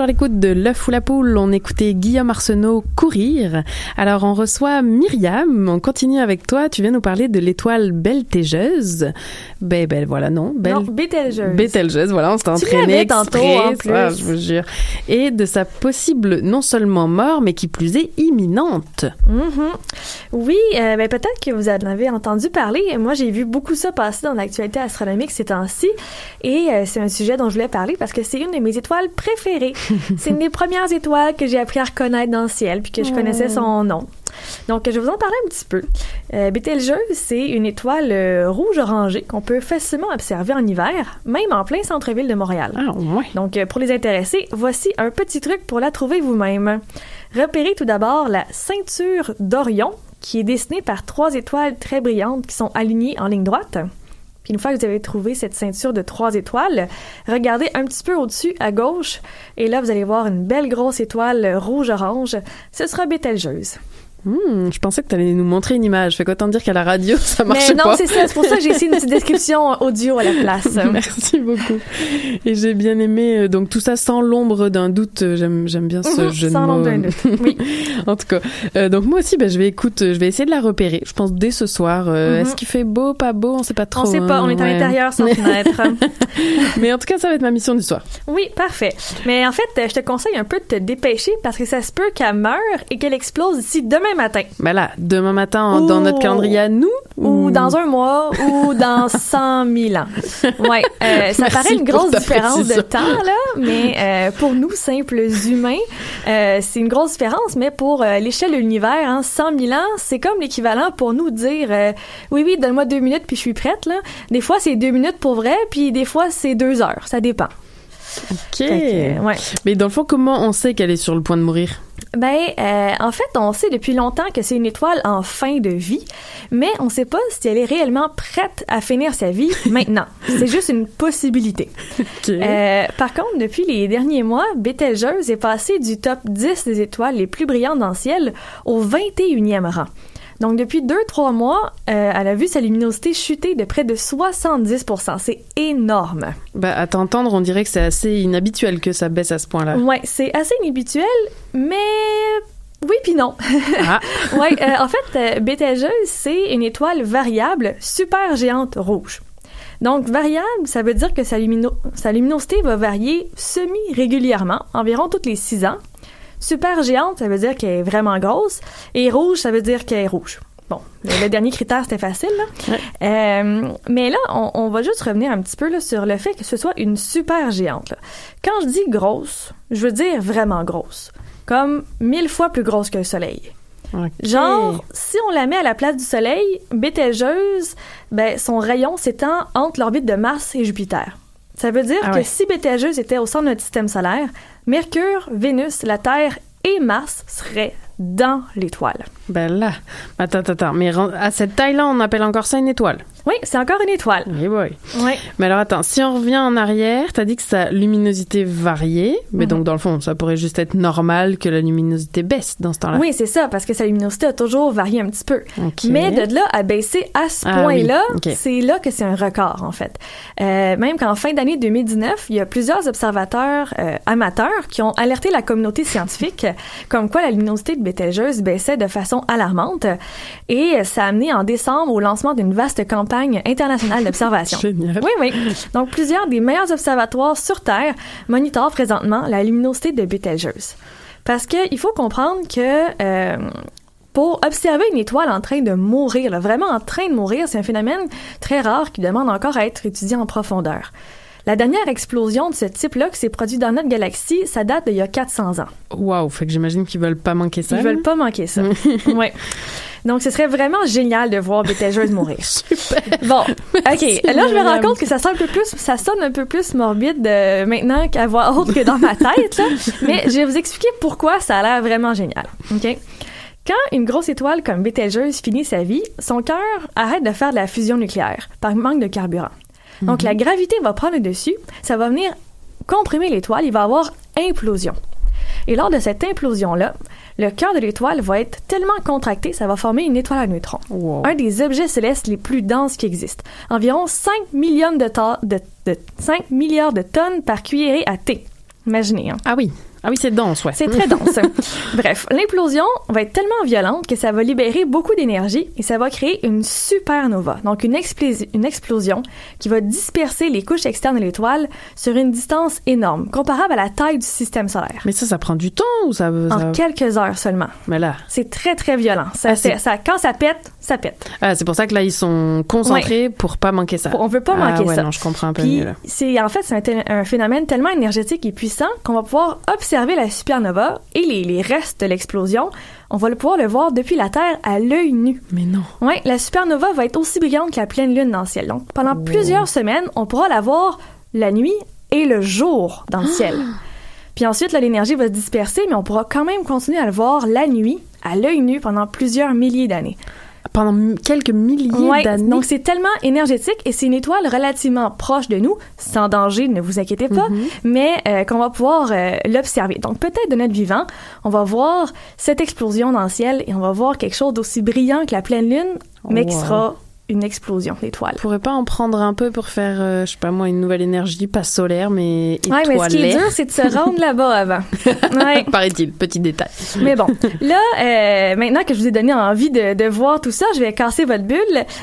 toujours à l'écoute de l'œuf ou la poule. On écoutait Guillaume Arsenault courir. Alors, on reçoit Myriam. On continue avec toi. Tu viens nous parler de l'étoile Beltégeuse. Ben, ben, voilà, non. Belle... Non, Bételgeuse. Bételgeuse, voilà, on s'est entraîné tantôt, en plus. je vous jure. Et de sa possible, non seulement mort, mais qui plus est imminente. Mhm. Oui, euh, ben peut-être que vous en avez entendu parler. Moi, j'ai vu beaucoup ça passer dans l'actualité astronomique ces temps-ci, et euh, c'est un sujet dont je voulais parler parce que c'est une de mes étoiles préférées. c'est une des premières étoiles que j'ai appris à reconnaître dans le ciel, puis que je connaissais son nom. Donc, je vais vous en parler un petit peu. Euh, Bételgeuse, c'est une étoile euh, rouge-orangée qu'on peut facilement observer en hiver, même en plein centre-ville de Montréal. Donc, euh, pour les intéressés, voici un petit truc pour la trouver vous-même. Repérez tout d'abord la ceinture d'Orion, qui est dessinée par trois étoiles très brillantes qui sont alignées en ligne droite. Puis une fois que vous avez trouvé cette ceinture de trois étoiles, regardez un petit peu au-dessus à gauche, et là vous allez voir une belle grosse étoile rouge-orange. Ce sera Bételgeuse. Hmm, je pensais que tu allais nous montrer une image. Fait qu'autant dire qu'à la radio, ça marche Mais non, pas. c'est ça. C'est pour ça que j'ai essayé une petite description audio à la place. Merci beaucoup. Et j'ai bien aimé, euh, donc tout ça sans l'ombre d'un doute. J'aime, j'aime bien ce Mhm, jeu de sans l'ombre d'un doute, oui. en tout cas, euh, donc moi aussi, ben, je vais écoute, je vais essayer de la repérer. Je pense dès ce soir. Euh, Mhm. Est-ce qu'il fait beau, pas beau? On sait pas trop. On sait pas, hein, on est à ouais. l'intérieur sans fenêtre. Mais en tout cas, ça va être ma mission du soir. Oui, parfait. Mais en fait, je te conseille un peu de te dépêcher parce que ça se peut qu'elle meure et qu'elle explose d'ici demain matin. Ben là, demain matin, dans notre calendrier à nous Ou dans un mois, ou dans 100 000 ans. Ouais, euh, ça Merci paraît une grosse différence de temps, là, mais euh, pour nous, simples humains, euh, c'est une grosse différence, mais pour l'échelle de l'univers, hein, 100 000 ans, c'est comme l'équivalent pour nous dire oui, oui, donne-moi deux minutes puis je suis prête. Là. Des fois, c'est deux minutes pour vrai, puis des fois, c'est deux heures. Ça dépend. Ok. Que, ouais. Mais dans le fond, comment on sait qu'elle est sur le point de mourir? Ben, euh, en fait, on sait depuis longtemps que c'est une étoile en fin de vie, mais on ne sait pas si elle est réellement prête à finir sa vie maintenant. c'est juste une possibilité. Euh, par contre, depuis les derniers mois, Bételgeuse est passée du top 10 des étoiles les plus brillantes dans le ciel au 21e rang. Donc, depuis 2-3 mois, euh, elle a vu sa luminosité chuter de près de 70% C'est énorme. Ben, à t'entendre, on dirait que c'est assez inhabituel que ça baisse à ce point-là. Ouais, c'est assez inhabituel, mais oui puis non. Ah. ouais, euh, en fait, euh, Bételgeuse, c'est une étoile variable super géante rouge. Donc, variable, ça veut dire que sa, lumino- sa luminosité va varier semi-régulièrement, environ toutes les 6 ans. Super géante, ça veut dire qu'elle est vraiment grosse. Et rouge, ça veut dire qu'elle est rouge. Bon, le, dernier critère, c'était facile. Là. Euh, mais là, on, on va juste revenir un petit peu là, sur le fait que ce soit une super géante. là. Quand je dis grosse, je veux dire vraiment grosse. Comme mille fois plus grosse que le Soleil. Genre, si on la met à la place du Soleil, Bételgeuse, ben, son rayon s'étend entre l'orbite de Mars et Jupiter. Ça veut dire Ah que si Bételgeuse était au centre de notre système solaire, Mercure, Vénus, la Terre et Mars seraient dans l'étoile. Ben là, attends, attends, attends. Mais à cette taille-là, on appelle encore ça une étoile. Oui, c'est encore une étoile. Oui, oui. Oui. Mais alors attends, si on revient en arrière, t'as dit que sa luminosité variait, mais Mhm. donc dans le fond, ça pourrait juste être normal que la luminosité baisse dans ce temps-là. Oui, c'est ça, parce que sa luminosité a toujours varié un petit peu. Mais de là à baisser à ce Ah point-là, oui, c'est là que c'est un record, en fait. Euh, même qu'en fin d'année 2019, il y a plusieurs observateurs euh, amateurs qui ont alerté la communauté scientifique comme quoi la luminosité de Bételgeuse baissait de façon alarmante. Et ça a amené en décembre au lancement d'une vaste campagne internationale d'observation. Génial. Oui, oui. Donc, plusieurs des meilleurs observatoires sur Terre monitorent présentement la luminosité de Bételgeuse. Parce qu'il faut comprendre que euh, pour observer une étoile en train de mourir, là, vraiment en train de mourir, c'est un phénomène très rare qui demande encore à être étudié en profondeur. La dernière explosion de ce type-là qui s'est produite dans notre galaxie, ça date d'il y a 400 ans. Waouh, fait que j'imagine qu'ils veulent pas manquer ça. Ils veulent pas manquer ça. ouais. Donc, ce serait vraiment génial de voir Bételgeuse mourir. Bon, ok. Là, je me rends compte que ça sonne un peu plus, ça sonne un peu plus morbide euh, maintenant qu'à voix haute que dans ma tête. là. Mais je vais vous expliquer pourquoi ça a l'air vraiment génial. Ok? Quand une grosse étoile comme Bételgeuse finit sa vie, son cœur arrête de faire de la fusion nucléaire par manque de carburant. Donc, Mhm. la gravité va prendre le dessus, ça va venir comprimer l'étoile, il va y avoir implosion. Et lors de cette implosion-là, le cœur de l'étoile va être tellement contracté, ça va former une étoile à neutrons. Un des objets célestes les plus denses qui existent. Environ 5 millions de, ta- de, de- 5 milliards de tonnes par cuillerée à thé. Imaginez. Hein. Ah oui. Ah oui, c'est dense, ouais. C'est très dense. Bref, l'implosion va être tellement violente que ça va libérer beaucoup d'énergie et ça va créer une supernova, donc une, une explosion qui va disperser les couches externes de l'étoile sur une distance énorme, comparable à la taille du système solaire. Mais ça, ça prend du temps ou ça... ça... En quelques heures seulement. Mais là... C'est très, très violent. Ça, Ah, ça, quand ça pète, ça pète. Ah, c'est pour ça que là, ils sont concentrés pour pas manquer ça. On veut pas ah, manquer ouais, ça. non, je comprends un peu Puis, mieux, là. c'est en fait c'est un, phénomène tellement énergétique et puissant qu'on va pouvoir observer la supernova et les, les restes de l'explosion. On va le pouvoir le voir depuis la Terre à l'œil nu. Mais non. Ouais, la supernova va être aussi brillante que la pleine lune dans le ciel. Donc pendant plusieurs semaines, on pourra la voir la nuit et le jour dans le ciel. Puis ensuite, là, l'énergie va se disperser, mais on pourra quand même continuer à le voir la nuit, à l'œil nu, pendant plusieurs milliers d'années. Pendant quelques milliers Ouais, d'années. donc c'est tellement énergétique et c'est une étoile relativement proche de nous, sans danger, ne vous inquiétez pas, Mhm. mais euh, qu'on va pouvoir euh, l'observer. Donc peut-être de notre vivant, on va voir cette explosion dans le ciel et on va voir quelque chose d'aussi brillant que la pleine lune, mais qui Wow. sera une explosion d'étoiles. On pourrait pas en prendre un peu pour faire, euh, je sais pas moi, une nouvelle énergie, pas solaire, mais Ouais, mais ce qui est dur, c'est de se rendre là-bas avant. Ouais. Paraît-il, petit détail. Mais bon, là, euh, maintenant que je vous ai donné envie de, de voir tout ça, je vais casser votre bulle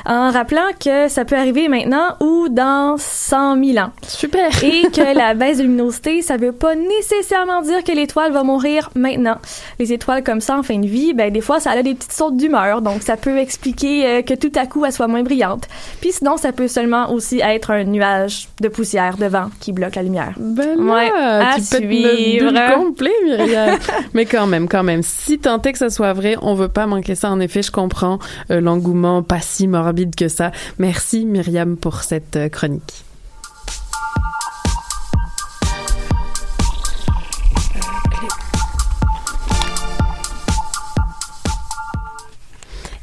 en rappelant que ça peut arriver maintenant ou dans 100 000 ans. Super! Et que la baisse de luminosité, ça veut pas nécessairement dire que l'étoile va mourir maintenant. Les étoiles comme ça en fin de vie, ben des fois, ça a des petites sortes d'humeur, donc ça peut expliquer euh, que tout à coup, elle soit moins brillante. Puis sinon, ça peut seulement aussi être un nuage de poussière de vent qui bloque la lumière. Ben Ouais, là, à tu suivre. complet, Myriam. Mais quand même, quand même, si tant est que ça soit vrai, on veut pas manquer ça. En effet, je comprends euh, l'engouement pas si morbide que ça. Merci Myriam pour cette euh, chronique.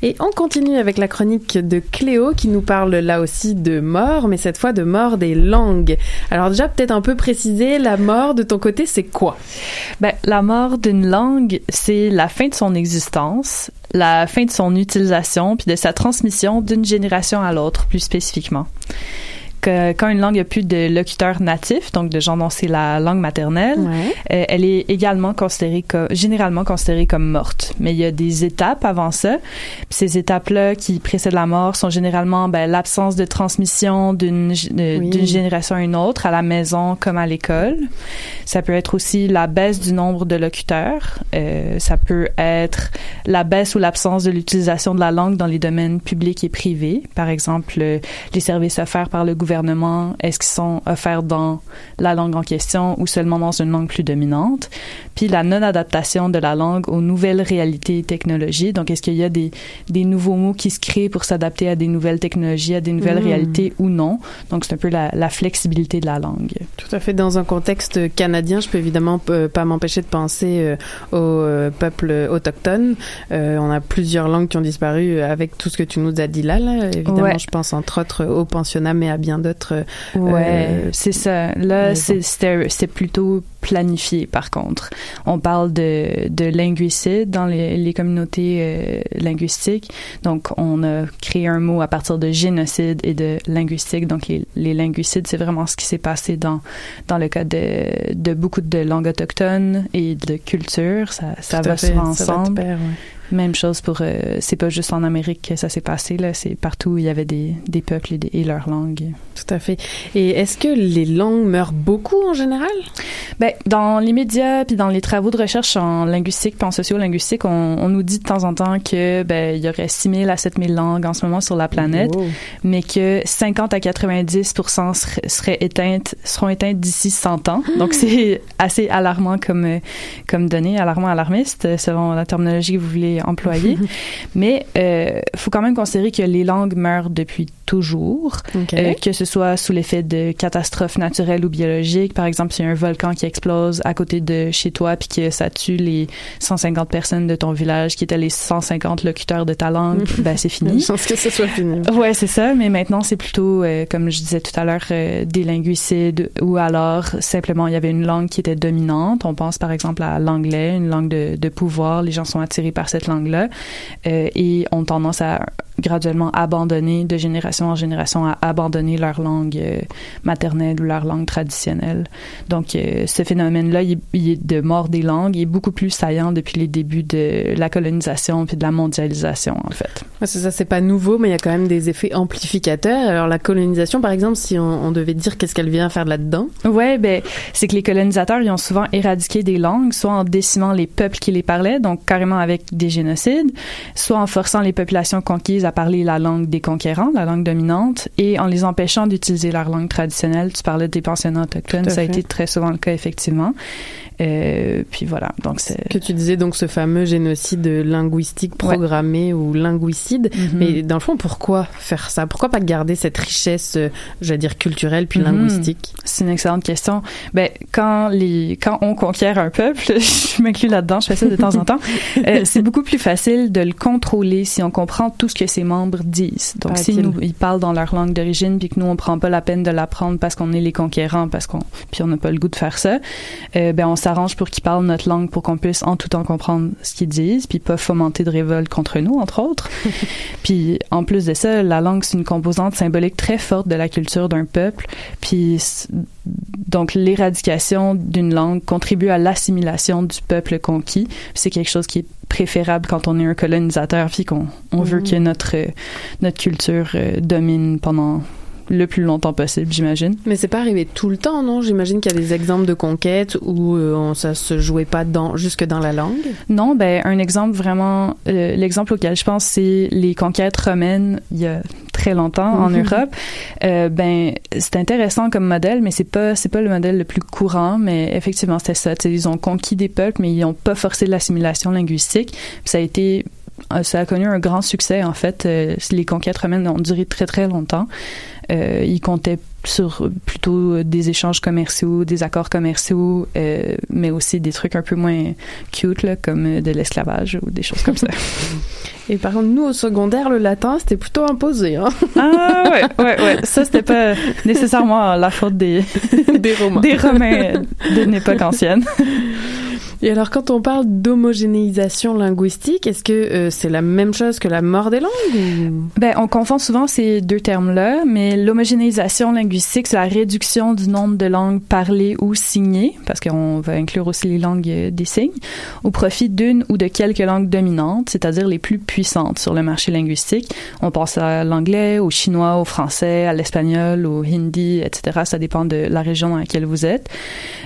Et on continue avec la chronique de Cléo qui nous parle là aussi de mort, mais cette fois de mort des langues. Alors déjà peut-être un peu préciser, la mort de ton côté c'est quoi? Ben, la mort d'une langue, c'est la fin de son existence, la fin de son utilisation, puis de sa transmission d'une génération à l'autre, plus spécifiquement. Que, quand une langue a plus de locuteurs natifs, donc de gens dont c'est la langue maternelle, euh, elle est également considérée comme, généralement considérée comme morte. Mais il y a des étapes avant ça. Puis ces étapes-là qui précèdent la mort sont généralement ben, l'absence de transmission d'une Oui. génération à une autre, à la maison comme à l'école. Ça peut être aussi la baisse du nombre de locuteurs. Euh, ça peut être la baisse ou l'absence de l'utilisation de la langue dans les domaines publics et privés. Par exemple, euh, les services offerts par le gouvernement, est-ce qu'ils sont offerts dans la langue en question ou seulement dans une langue plus dominante? Puis la non-adaptation de la langue aux nouvelles réalités et technologies. Donc, est-ce qu'il y a des, des nouveaux mots qui se créent pour s'adapter à des nouvelles technologies, à des nouvelles Mm. réalités ou non? Donc, c'est un peu la, la flexibilité de la langue. Tout à fait. Dans un contexte canadien, je peux évidemment euh, pas m'empêcher de penser euh, aux euh, peuples autochtones. Euh, on a plusieurs langues qui ont disparu euh, avec tout ce que tu nous as dit là. là. Évidemment, Ouais. je pense entre autres au pensionnat, mais à bien d'autres. euh, Ouais, euh, c'est ça. Là, c'était plutôt planifié, par contre. On parle de, de linguicide dans les, les communautés euh, linguistiques. Donc, on a créé un mot à partir de génocide et de linguistique. Donc, les, les linguicides, c'est vraiment ce qui s'est passé dans, dans le cas de, de beaucoup de langues autochtones et de culture. Ça, ça va souvent ça va de ensemble. pair, ouais. Même chose pour... euh, c'est pas juste en Amérique que ça s'est passé, là. C'est partout où il y avait des, des peuples et, des, et leurs langues. Tout à fait. Et est-ce que les langues meurent beaucoup en général? Ben, dans les médias puis dans les travaux de recherche en linguistique puis en sociolinguistique, on, on nous dit de temps en temps que ben il y aurait 6000 à 7000 langues en ce moment sur la planète, Wow. mais que 50 à 90 seraient, seraient éteintes seront éteintes d'ici 100 ans. Donc c'est assez alarmant comme euh, comme données, alarmant alarmiste selon la terminologie que vous voulez employer. mais euh, faut quand même considérer que les langues meurent depuis toujours, euh, que ce soit sous l'effet de catastrophes naturelles ou biologiques. Par exemple, s'il y a un volcan qui explose à côté de chez toi puis que ça tue les 150 personnes de ton village qui étaient les 150 locuteurs de ta langue, ben c'est fini. Je pense que ce soit fini. Ouais, c'est ça, mais maintenant c'est plutôt, euh, comme je disais tout à l'heure, euh, des linguicides ou alors simplement il y avait une langue qui était dominante. On pense par exemple à l'anglais, une langue de, de pouvoir. Les gens sont attirés par cette langue-là euh, et ont tendance à graduellement abandonné de génération en génération à abandonner leur langue euh, maternelle ou leur langue traditionnelle. Donc, euh, ce phénomène-là, il, il est de mort des langues, il est beaucoup plus saillant depuis les débuts de la colonisation puis de la mondialisation, en fait. Ouais, c'est ça, c'est pas nouveau, mais il y a quand même des effets amplificateurs. Alors, la colonisation, par exemple, si on, on devait dire qu'est-ce qu'elle vient faire là-dedans? Ouais, ben, c'est que les colonisateurs, ils ont souvent éradiqué des langues, soit en décimant les peuples qui les parlaient, donc carrément avec des génocides, soit en forçant les populations conquises à parler la langue des conquérants, la langue dominante, et en les empêchant d'utiliser leur langue traditionnelle. Tu parlais des pensionnats autochtones, ça a été très souvent le cas, effectivement. Euh, puis voilà, donc c'est... Que tu disais donc ce fameux génocide linguistique programmé ou linguicide. Mhm. Mais dans le fond, pourquoi faire ça? Pourquoi pas garder cette richesse, euh, j'allais dire culturelle puis Mhm. linguistique? C'est une excellente question. Ben, quand les, quand on conquiert un peuple, je m'inclus là-dedans, je fais ça de temps en temps, euh, c'est beaucoup plus facile de le contrôler si on comprend tout ce que ses membres disent. Donc, si Paraît-il. nous, ils parlent dans leur langue d'origine puis que nous, on prend pas la peine de l'apprendre parce qu'on est les conquérants, parce qu'on, puis on n'a pas le goût de faire ça, euh, ben, on s'arrange pour qu'ils parlent notre langue pour qu'on puisse en tout temps comprendre ce qu'ils disent puis pas fomenter de révolte contre nous, entre autres. Puis en plus de ça, la langue c'est une composante symbolique très forte de la culture d'un peuple. Puis donc l'éradication d'une langue contribue à l'assimilation du peuple conquis. C'est quelque chose qui est préférable quand on est un colonisateur puis qu'on on veut Mhm. que notre euh, notre culture euh, domine pendant le plus longtemps possible, j'imagine. Mais c'est pas arrivé tout le temps, non? J'imagine qu'il y a des exemples de conquêtes où euh, on, ça se jouait pas dans, jusque dans la langue? Non, ben un exemple vraiment, euh, l'exemple auquel je pense, c'est les conquêtes romaines il y a très longtemps en Mhm. Europe. Euh, ben c'est intéressant comme modèle, mais c'est pas c'est pas le modèle le plus courant, mais effectivement c'était ça. Ils ont conquis des peuples, mais ils ont pas forcé l'assimilation linguistique. Puis ça a été euh, ça a connu un grand succès en fait. Les conquêtes romaines ont duré très très longtemps. Euh, ils comptaient sur plutôt des échanges commerciaux, des accords commerciaux, euh, mais aussi des trucs un peu moins cute là, comme de l'esclavage ou des choses comme ça. Et par contre, nous au secondaire, le latin, c'était plutôt imposé. Hein ah ouais, ouais, ouais. Ça c'était pas nécessairement la faute des des Romains, des Romains d'une époque ancienne. Et alors, quand on parle d'homogénéisation linguistique, est-ce que euh, c'est la même chose que la mort des langues ou... Ben, on confond souvent ces deux termes-là, mais l'homogénéisation linguistique, c'est la réduction du nombre de langues parlées ou signées, parce qu'on va inclure aussi les langues euh, des signes, au profit d'une ou de quelques langues dominantes, c'est-à-dire les plus puissantes sur le marché linguistique. On pense à l'anglais, au chinois, au français, à l'espagnol, au hindi, etc. Ça dépend de la région dans laquelle vous êtes.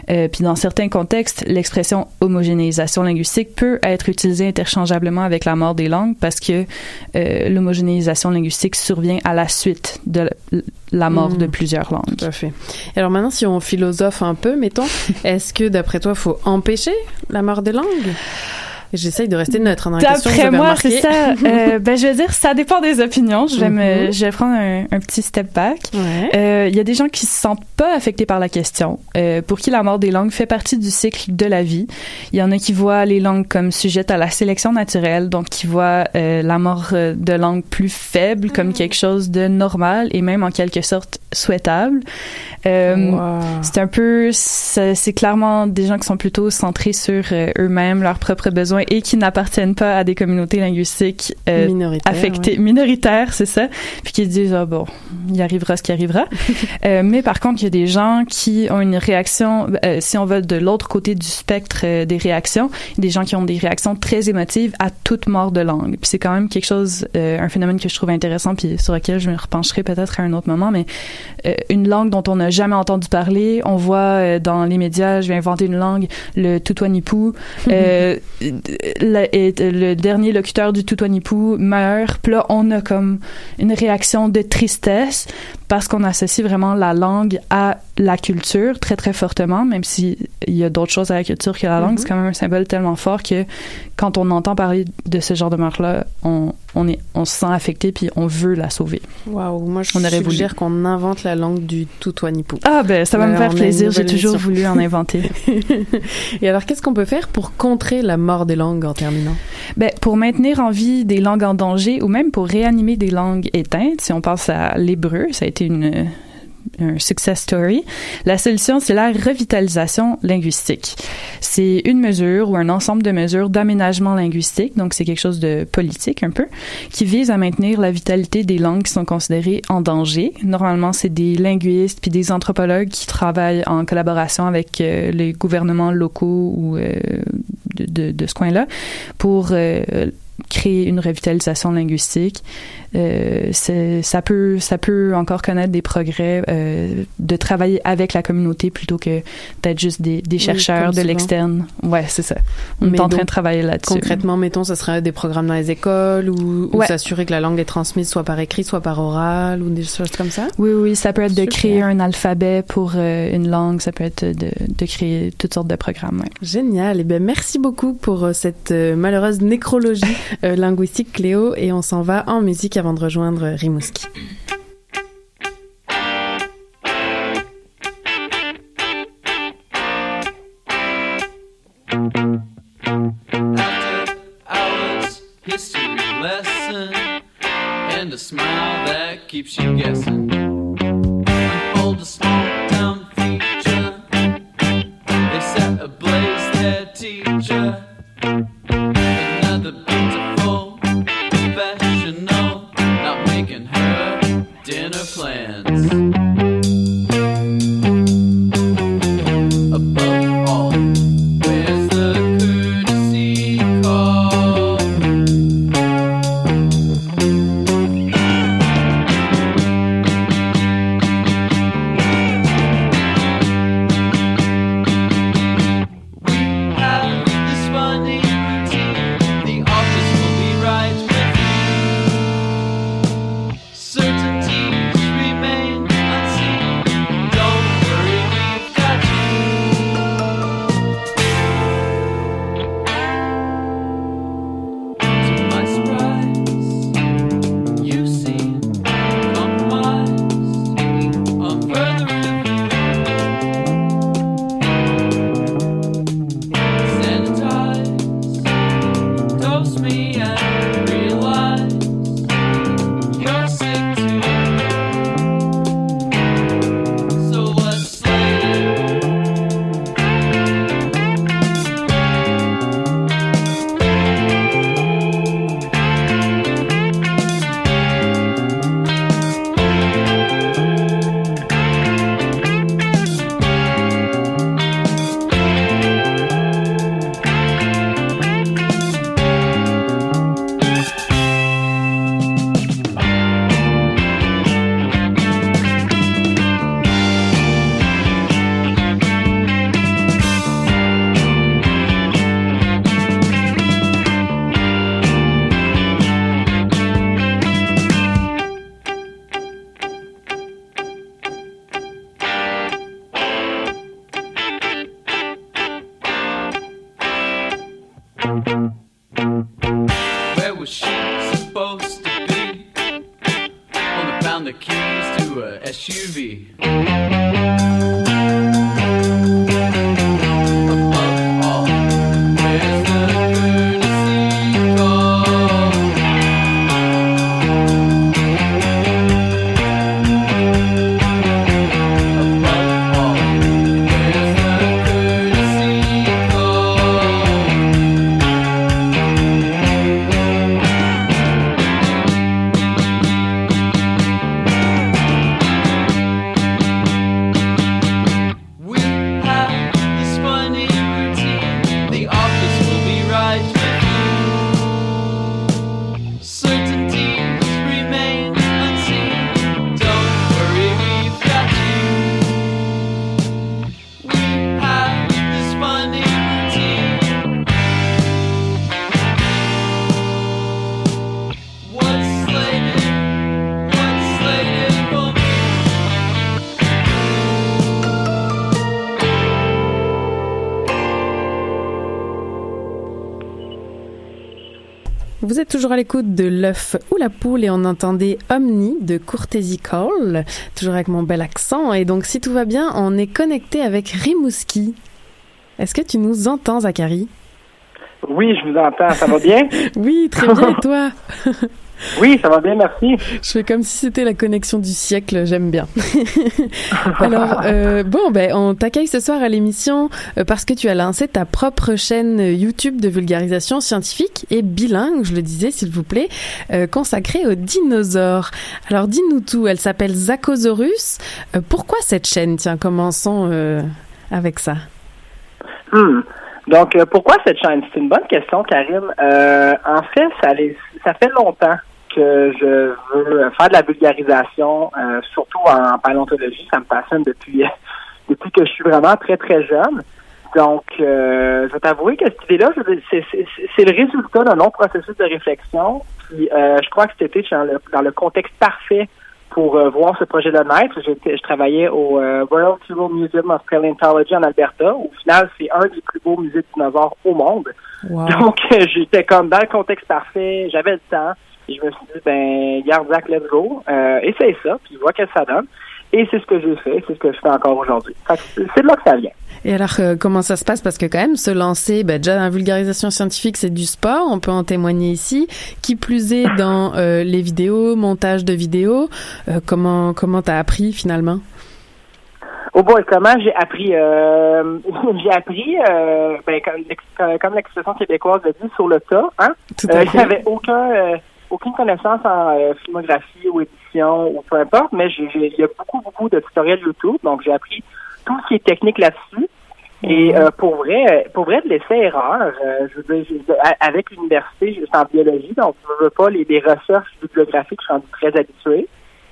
Euh, puis dans certains contextes, l'expression homogénéisation linguistique peut être utilisée interchangeablement avec la mort des langues parce que euh, l'homogénéisation linguistique survient à la suite de la- mort Mm. de plusieurs langues. Tout à fait. Alors maintenant, si on philosophe un peu, mettons, est-ce que d'après toi, faut empêcher la mort des langues? J'essaye de rester neutre hein, dans la question. vous D'après moi, c'est ça. Euh, ben, je veux dire, ça dépend des opinions. Je vais me, Mhm. je vais prendre un, un petit step back. Ouais. Euh, Il y a des gens qui se sentent pas affectés par la question, euh, pour qui la mort des langues fait partie du cycle de la vie. Il y en a qui voient les langues comme sujettes à la sélection naturelle, donc qui voient euh, la mort de langues plus faibles comme quelque chose de normal et même en quelque sorte souhaitable. Wow. c'est un peu, c'est c'est clairement des gens qui sont plutôt centrés sur eux-mêmes, leurs propres besoins et qui n'appartiennent pas à des communautés linguistiques euh, affectées, ouais. minoritaires, c'est ça, puis qui se disent ah bon, il arrivera ce qui arrivera. Euh, mais par contre, il y a des gens qui ont une réaction, euh, si on va de l'autre côté du spectre des réactions, des gens qui ont des réactions très émotives à toute mort de langue. Puis c'est quand même quelque chose, un phénomène que je trouve intéressant, puis sur lequel je me repencherai peut-être à un autre moment, mais une langue dont on n'a jamais entendu parler. On voit dans les médias, je vais inventer une langue, le Tutuanipou. Euh, le, dernier locuteur du Tutuanipou meurt. Là, on a comme une réaction de tristesse parce qu'on associe vraiment la langue à la culture très très fortement, même si il y a d'autres choses à la culture que la langue. Mhm. C'est quand même un symbole tellement fort que quand on entend parler de ce genre de mort-là, on, on, est, on se sent affecté puis on veut la sauver. Waouh, moi je On aurait voulu. suggère qu'on invente la langue du Tutuanipou. Ah ben ça va me faire plaisir, j'ai toujours voulu en inventer. Et alors, qu'est-ce qu'on peut faire pour contrer la mort des langues en terminant? Ben, pour maintenir en vie des langues en danger ou même pour réanimer des langues éteintes, si on pense à l'hébreu, ça a été une un success story. La solution, c'est la revitalisation linguistique. C'est une mesure ou un ensemble de mesures d'aménagement linguistique, donc c'est quelque chose de politique un peu, qui vise à maintenir la vitalité des langues qui sont considérées en danger. Normalement, c'est des linguistes puis des anthropologues qui travaillent en collaboration avec euh, les gouvernements locaux ou euh, de, ce coin-là pour euh, créer une revitalisation linguistique. Euh, ça peut ça peut encore connaître des progrès euh, de travailler avec la communauté plutôt que d'être juste des, des chercheurs oui, de l'externe. Ouais, c'est ça. On Mais est en train de travailler là-dessus. Concrètement, mettons, ce serait des programmes dans les écoles ou, ou Ouais. s'assurer que la langue est transmise soit par écrit, soit par oral ou des choses comme ça? Oui, oui, ça peut être de Super. créer un alphabet pour euh, une langue, ça peut être de, de créer toutes sortes de programmes. Ouais. Génial. Eh bien, merci beaucoup pour cette euh, malheureuse nécrologie euh, linguistique, Cléo. Et on s'en va en musique avant de rejoindre Rimouski. history lesson, and a smile that keeps you guessing. L'écoute de l'œuf ou la poule et on entendait Omni de Courtesy Call, toujours avec mon bel accent. Et donc, si tout va bien, on est connecté avec Rimouski. Est-ce que tu nous entends, Zachary? Oui, je vous entends. Ça va bien? Oui, très bien, et toi? Oui, ça va bien, merci. Je fais comme si c'était la connexion du siècle, j'aime bien. Alors, euh, bon, ben, on t'accueille ce soir à l'émission euh, parce que tu as lancé ta propre chaîne YouTube de vulgarisation scientifique et bilingue, je le disais, s'il vous plaît, euh, consacrée aux dinosaures. Alors, dis-nous tout, elle s'appelle Zachosaurus. Euh, pourquoi cette chaîne? Tiens, commençons avec ça. Hmm. Donc, pourquoi cette chaîne? C'est une bonne question, Karim. Euh, en fait, ça, les- ça fait longtemps que je veux faire de la vulgarisation, euh, surtout en paléontologie. Ça me passionne depuis, depuis que je suis vraiment très, très jeune. Donc, euh, je vais t'avouer que cette idée-là, c'est- le résultat d'un long processus de réflexion. Puis, euh, je crois que c'était dans le, dans le contexte parfait pour euh, voir ce projet de naître. J'étais- Je travaillais au Royal Tyrrell Museum of Paleontology en Alberta. Au final, c'est un des plus beaux musées de dinosaures au monde. Donc, j'étais comme dans le contexte parfait, j'avais le temps. Et je me suis dit, ben, garde Zach, let's go. Euh, essaye ça, puis vois qu'est-ce que ça donne. Et c'est ce que j'ai fait, c'est ce que je fais encore aujourd'hui. C'est de là que ça vient. Et alors, euh, comment ça se passe? Parce que quand même, se lancer, ben, déjà, la vulgarisation scientifique, c'est du sport, on peut en témoigner ici. Qui plus est dans euh, les vidéos, montage de vidéos, euh, comment comment t'as appris finalement? Oh boy, comment j'ai appris j'ai appris ben, comme, l'ex- comme l'expression québécoise le dit sur le tas, hein? Tout à fait. J'avais aucun aucune connaissance en euh, filmographie ou édition ou peu importe, mais il y a beaucoup, beaucoup de tutoriels YouTube, donc j'ai appris tout ce qui est technique là-dessus. Et euh, pour vrai, pour vrai, de l'essai erreur, euh, je veux dire, avec l'université, je suis en biologie, donc je veux pas les, les recherches bibliographiques, je suis rendu très habitué.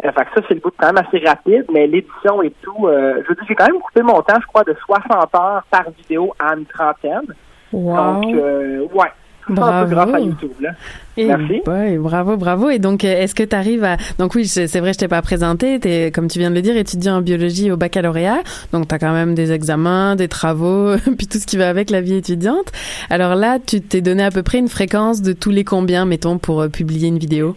Euh, fait que ça, c'est le bout quand même assez rapide, mais l'édition et tout, euh, je veux dire, j'ai quand même coupé mon temps, je crois, de 60 heures par vidéo à une trentaine. Wow. Donc, euh, ouais. Bravo. grâce à YouTube, là. Et Merci. boy, bravo, bravo. Et donc, euh, est-ce que tu arrives à... Donc oui, c'est vrai, je t'ai pas présenté. T'es, comme tu viens de le dire, étudiant en biologie au baccalauréat. Donc, tu as quand même des examens, des travaux, puis tout ce qui va avec la vie étudiante. Alors là, tu t'es donné à peu près une fréquence de tous les combien, mettons, pour euh, publier une vidéo?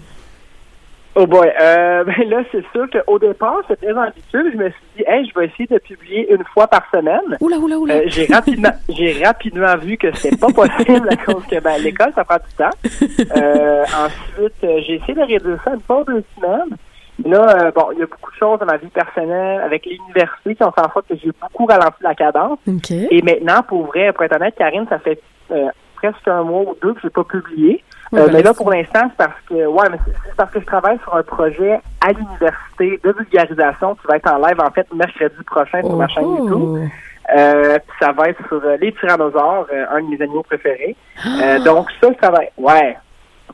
Oh boy, euh, ben là, c'est sûr qu'au départ, c'était très ambitieux. Je me suis dit, hey, je vais essayer de publier une fois par semaine. Oula, oula, oula. Euh, j'ai rapidement, j'ai rapidement vu que c'était pas possible à cause que ben, l'école, ça prend du temps. Euh, ensuite, euh, j'ai essayé de réduire ça une fois deux semaines. Là, euh, bon, il y a beaucoup de choses dans ma vie personnelle avec l'université qui ont fait en sorte que j'ai beaucoup ralenti la cadence. OK. Et maintenant, pour vrai, pour être honnête, Karine, ça fait euh, presque un mois ou deux que j'ai pas publié. Euh, mais là, pour l'instant, c'est parce que ouais, mais c'est parce que je travaille sur un projet à l'université de vulgarisation qui va être en live en fait mercredi prochain sur ma chaîne Oh. YouTube. Euh, ça va être sur euh, les tyrannosaures, euh, un de mes animaux préférés. Euh, donc ça, ça va être ouais.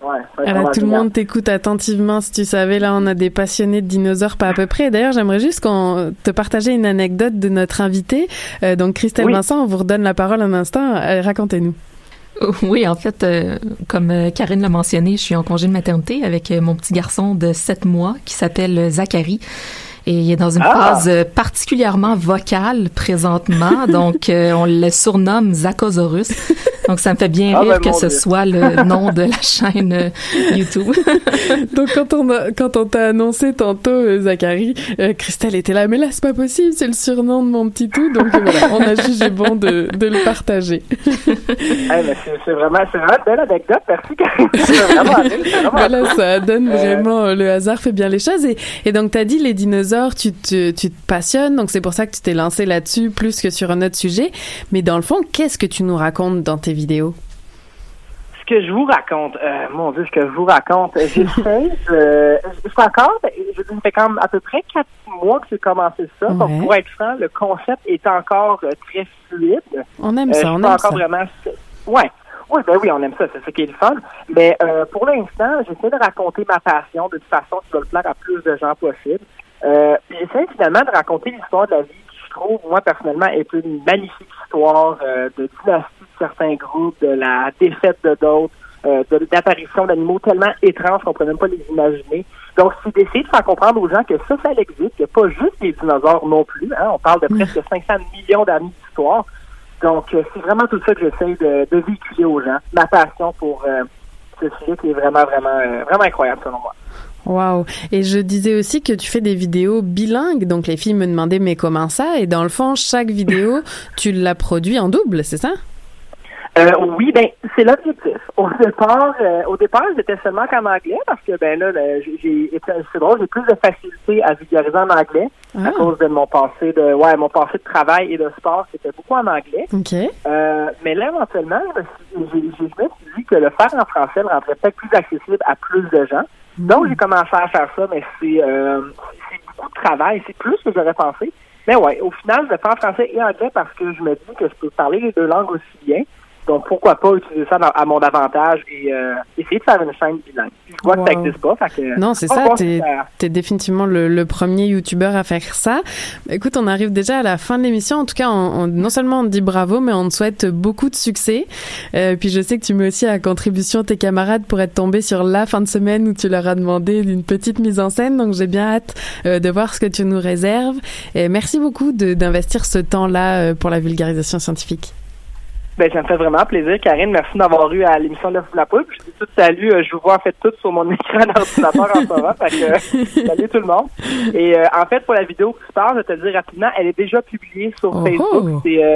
Ouais, Alors, vraiment tout le monde t'écoute attentivement. Si tu savais, là, on a des passionnés de dinosaures pas à peu près. D'ailleurs, j'aimerais juste qu'on te partager une anecdote de notre invité. Euh, donc, Christelle Oui. Vincent, on vous redonne la parole un instant. Euh, Racontez-nous. Oui, en fait, euh, comme euh, Karine l'a mentionné, je suis en congé de maternité avec euh, mon petit garçon de 7 mois qui s'appelle Zachary. Et il est dans une Ah! phase euh, particulièrement vocale présentement, donc euh, on le surnomme Zachosaurus. Donc ça me fait bien Ah, rire ben, que ce Dieu. soit le nom de la chaîne euh, YouTube. Donc, quand on, a- quand on t'a annoncé tantôt, euh, Zachary, euh, Christelle était là, mais là, c'est pas possible, c'est le surnom de mon petit tout. Donc, voilà, on a jugé bon de, de le partager. Hey, mais c'est vraiment, c'est vraiment une belle anecdote. Merci, Karine. Vraiment, vraiment Voilà, ça donne Euh, vraiment euh, le hasard fait bien les choses. Et, et donc, tu as dit les dinosaures, tu te, tu te passionnes, donc c'est pour ça que tu t'es lancé là-dessus plus que sur un autre sujet. Mais dans le fond, qu'est-ce que tu nous racontes dans tes vidéos? Ce que je vous raconte, euh, mon Dieu, ce que je vous raconte, j'essaie de... Je suis encore, je ça fait quand même à peu près quatre mois que j'ai commencé ça. Donc, pour être franc, le concept est encore euh, très fluide. On aime Euh, ça, on aime encore ça. vraiment... Ouais. Oui, ben oui, on aime ça, c'est ça qui est le fun. Mais euh, pour l'instant, j'essaie de raconter ma passion d'une façon qui va le plaire à plus de gens possible. Euh, j'essaie finalement de raconter l'histoire de la vie qui, je trouve, moi, personnellement, est une magnifique histoire euh, de dynastie de certains groupes, de la défaite de d'autres, euh, de l'apparition d'animaux tellement étranges qu'on ne peut même pas les imaginer. Donc, c'est d'essayer de faire comprendre aux gens que ça, ça existe, qu'il n'y a pas juste les dinosaures non plus. Hein? On parle de presque 500 millions d'années d'histoire. Donc, euh, c'est vraiment tout ça que j'essaie de, de véhiculer aux gens. Ma passion pour euh, ce sujet qui est vraiment, vraiment, vraiment incroyable selon moi. Wow. Et je disais aussi que tu fais des vidéos bilingues. Donc, les filles me demandaient, mais comment ça? Et dans le fond, chaque vidéo, tu l'as produit en double, c'est ça? Euh, oui, ben c'est l'objectif. Au départ, euh, au départ, j'étais seulement qu'en anglais parce que ben là, j'ai- c'est drôle, j'ai plus de facilité à vulgariser en anglais à Ah. cause de mon passé de ouais, mon passé de travail et de sport, c'était beaucoup en anglais. OK. Euh, mais là, éventuellement, je me suis dit que le faire en français le rendrait peut-être plus accessible à plus de gens. Donc, j'ai commencé à faire ça, mais c'est euh, beaucoup de travail. C'est plus que j'aurais pensé. Mais ouais, au final, je le fais en français et anglais parce que je me dis que je peux parler les deux langues aussi bien. Donc, pourquoi pas utiliser ça à mon avantage et euh, essayer de faire une chaîne bilingue. Je vois que ça n'existe pas. Fait que, Non, c'est ça, t'es es définitivement le, le premier youtubeur à faire ça. Écoute, on arrive déjà à la fin de l'émission. En tout cas, on, on- non seulement on te dit bravo, mais on te souhaite beaucoup de succès. Euh, puis je sais que tu mets aussi à contribution tes camarades pour être tombés sur la fin de semaine où tu leur as demandé d'une petite mise en scène. Donc j'ai bien hâte euh, de voir ce que tu nous réserves. Et merci beaucoup de- d'investir ce temps-là euh, pour la vulgarisation scientifique. Ben, ça me fait vraiment plaisir, Karine. Merci d'avoir eu à l'émission de la poule. Je dis tout salut. euh, Je vous vois en fait tout sur mon écran d'ordinateur en ce moment. Fait que, euh, salut tout le monde. Et euh, en fait, pour la vidéo que tu parles, je vais te le dire rapidement, elle est déjà publiée sur Oh Facebook. C'est euh,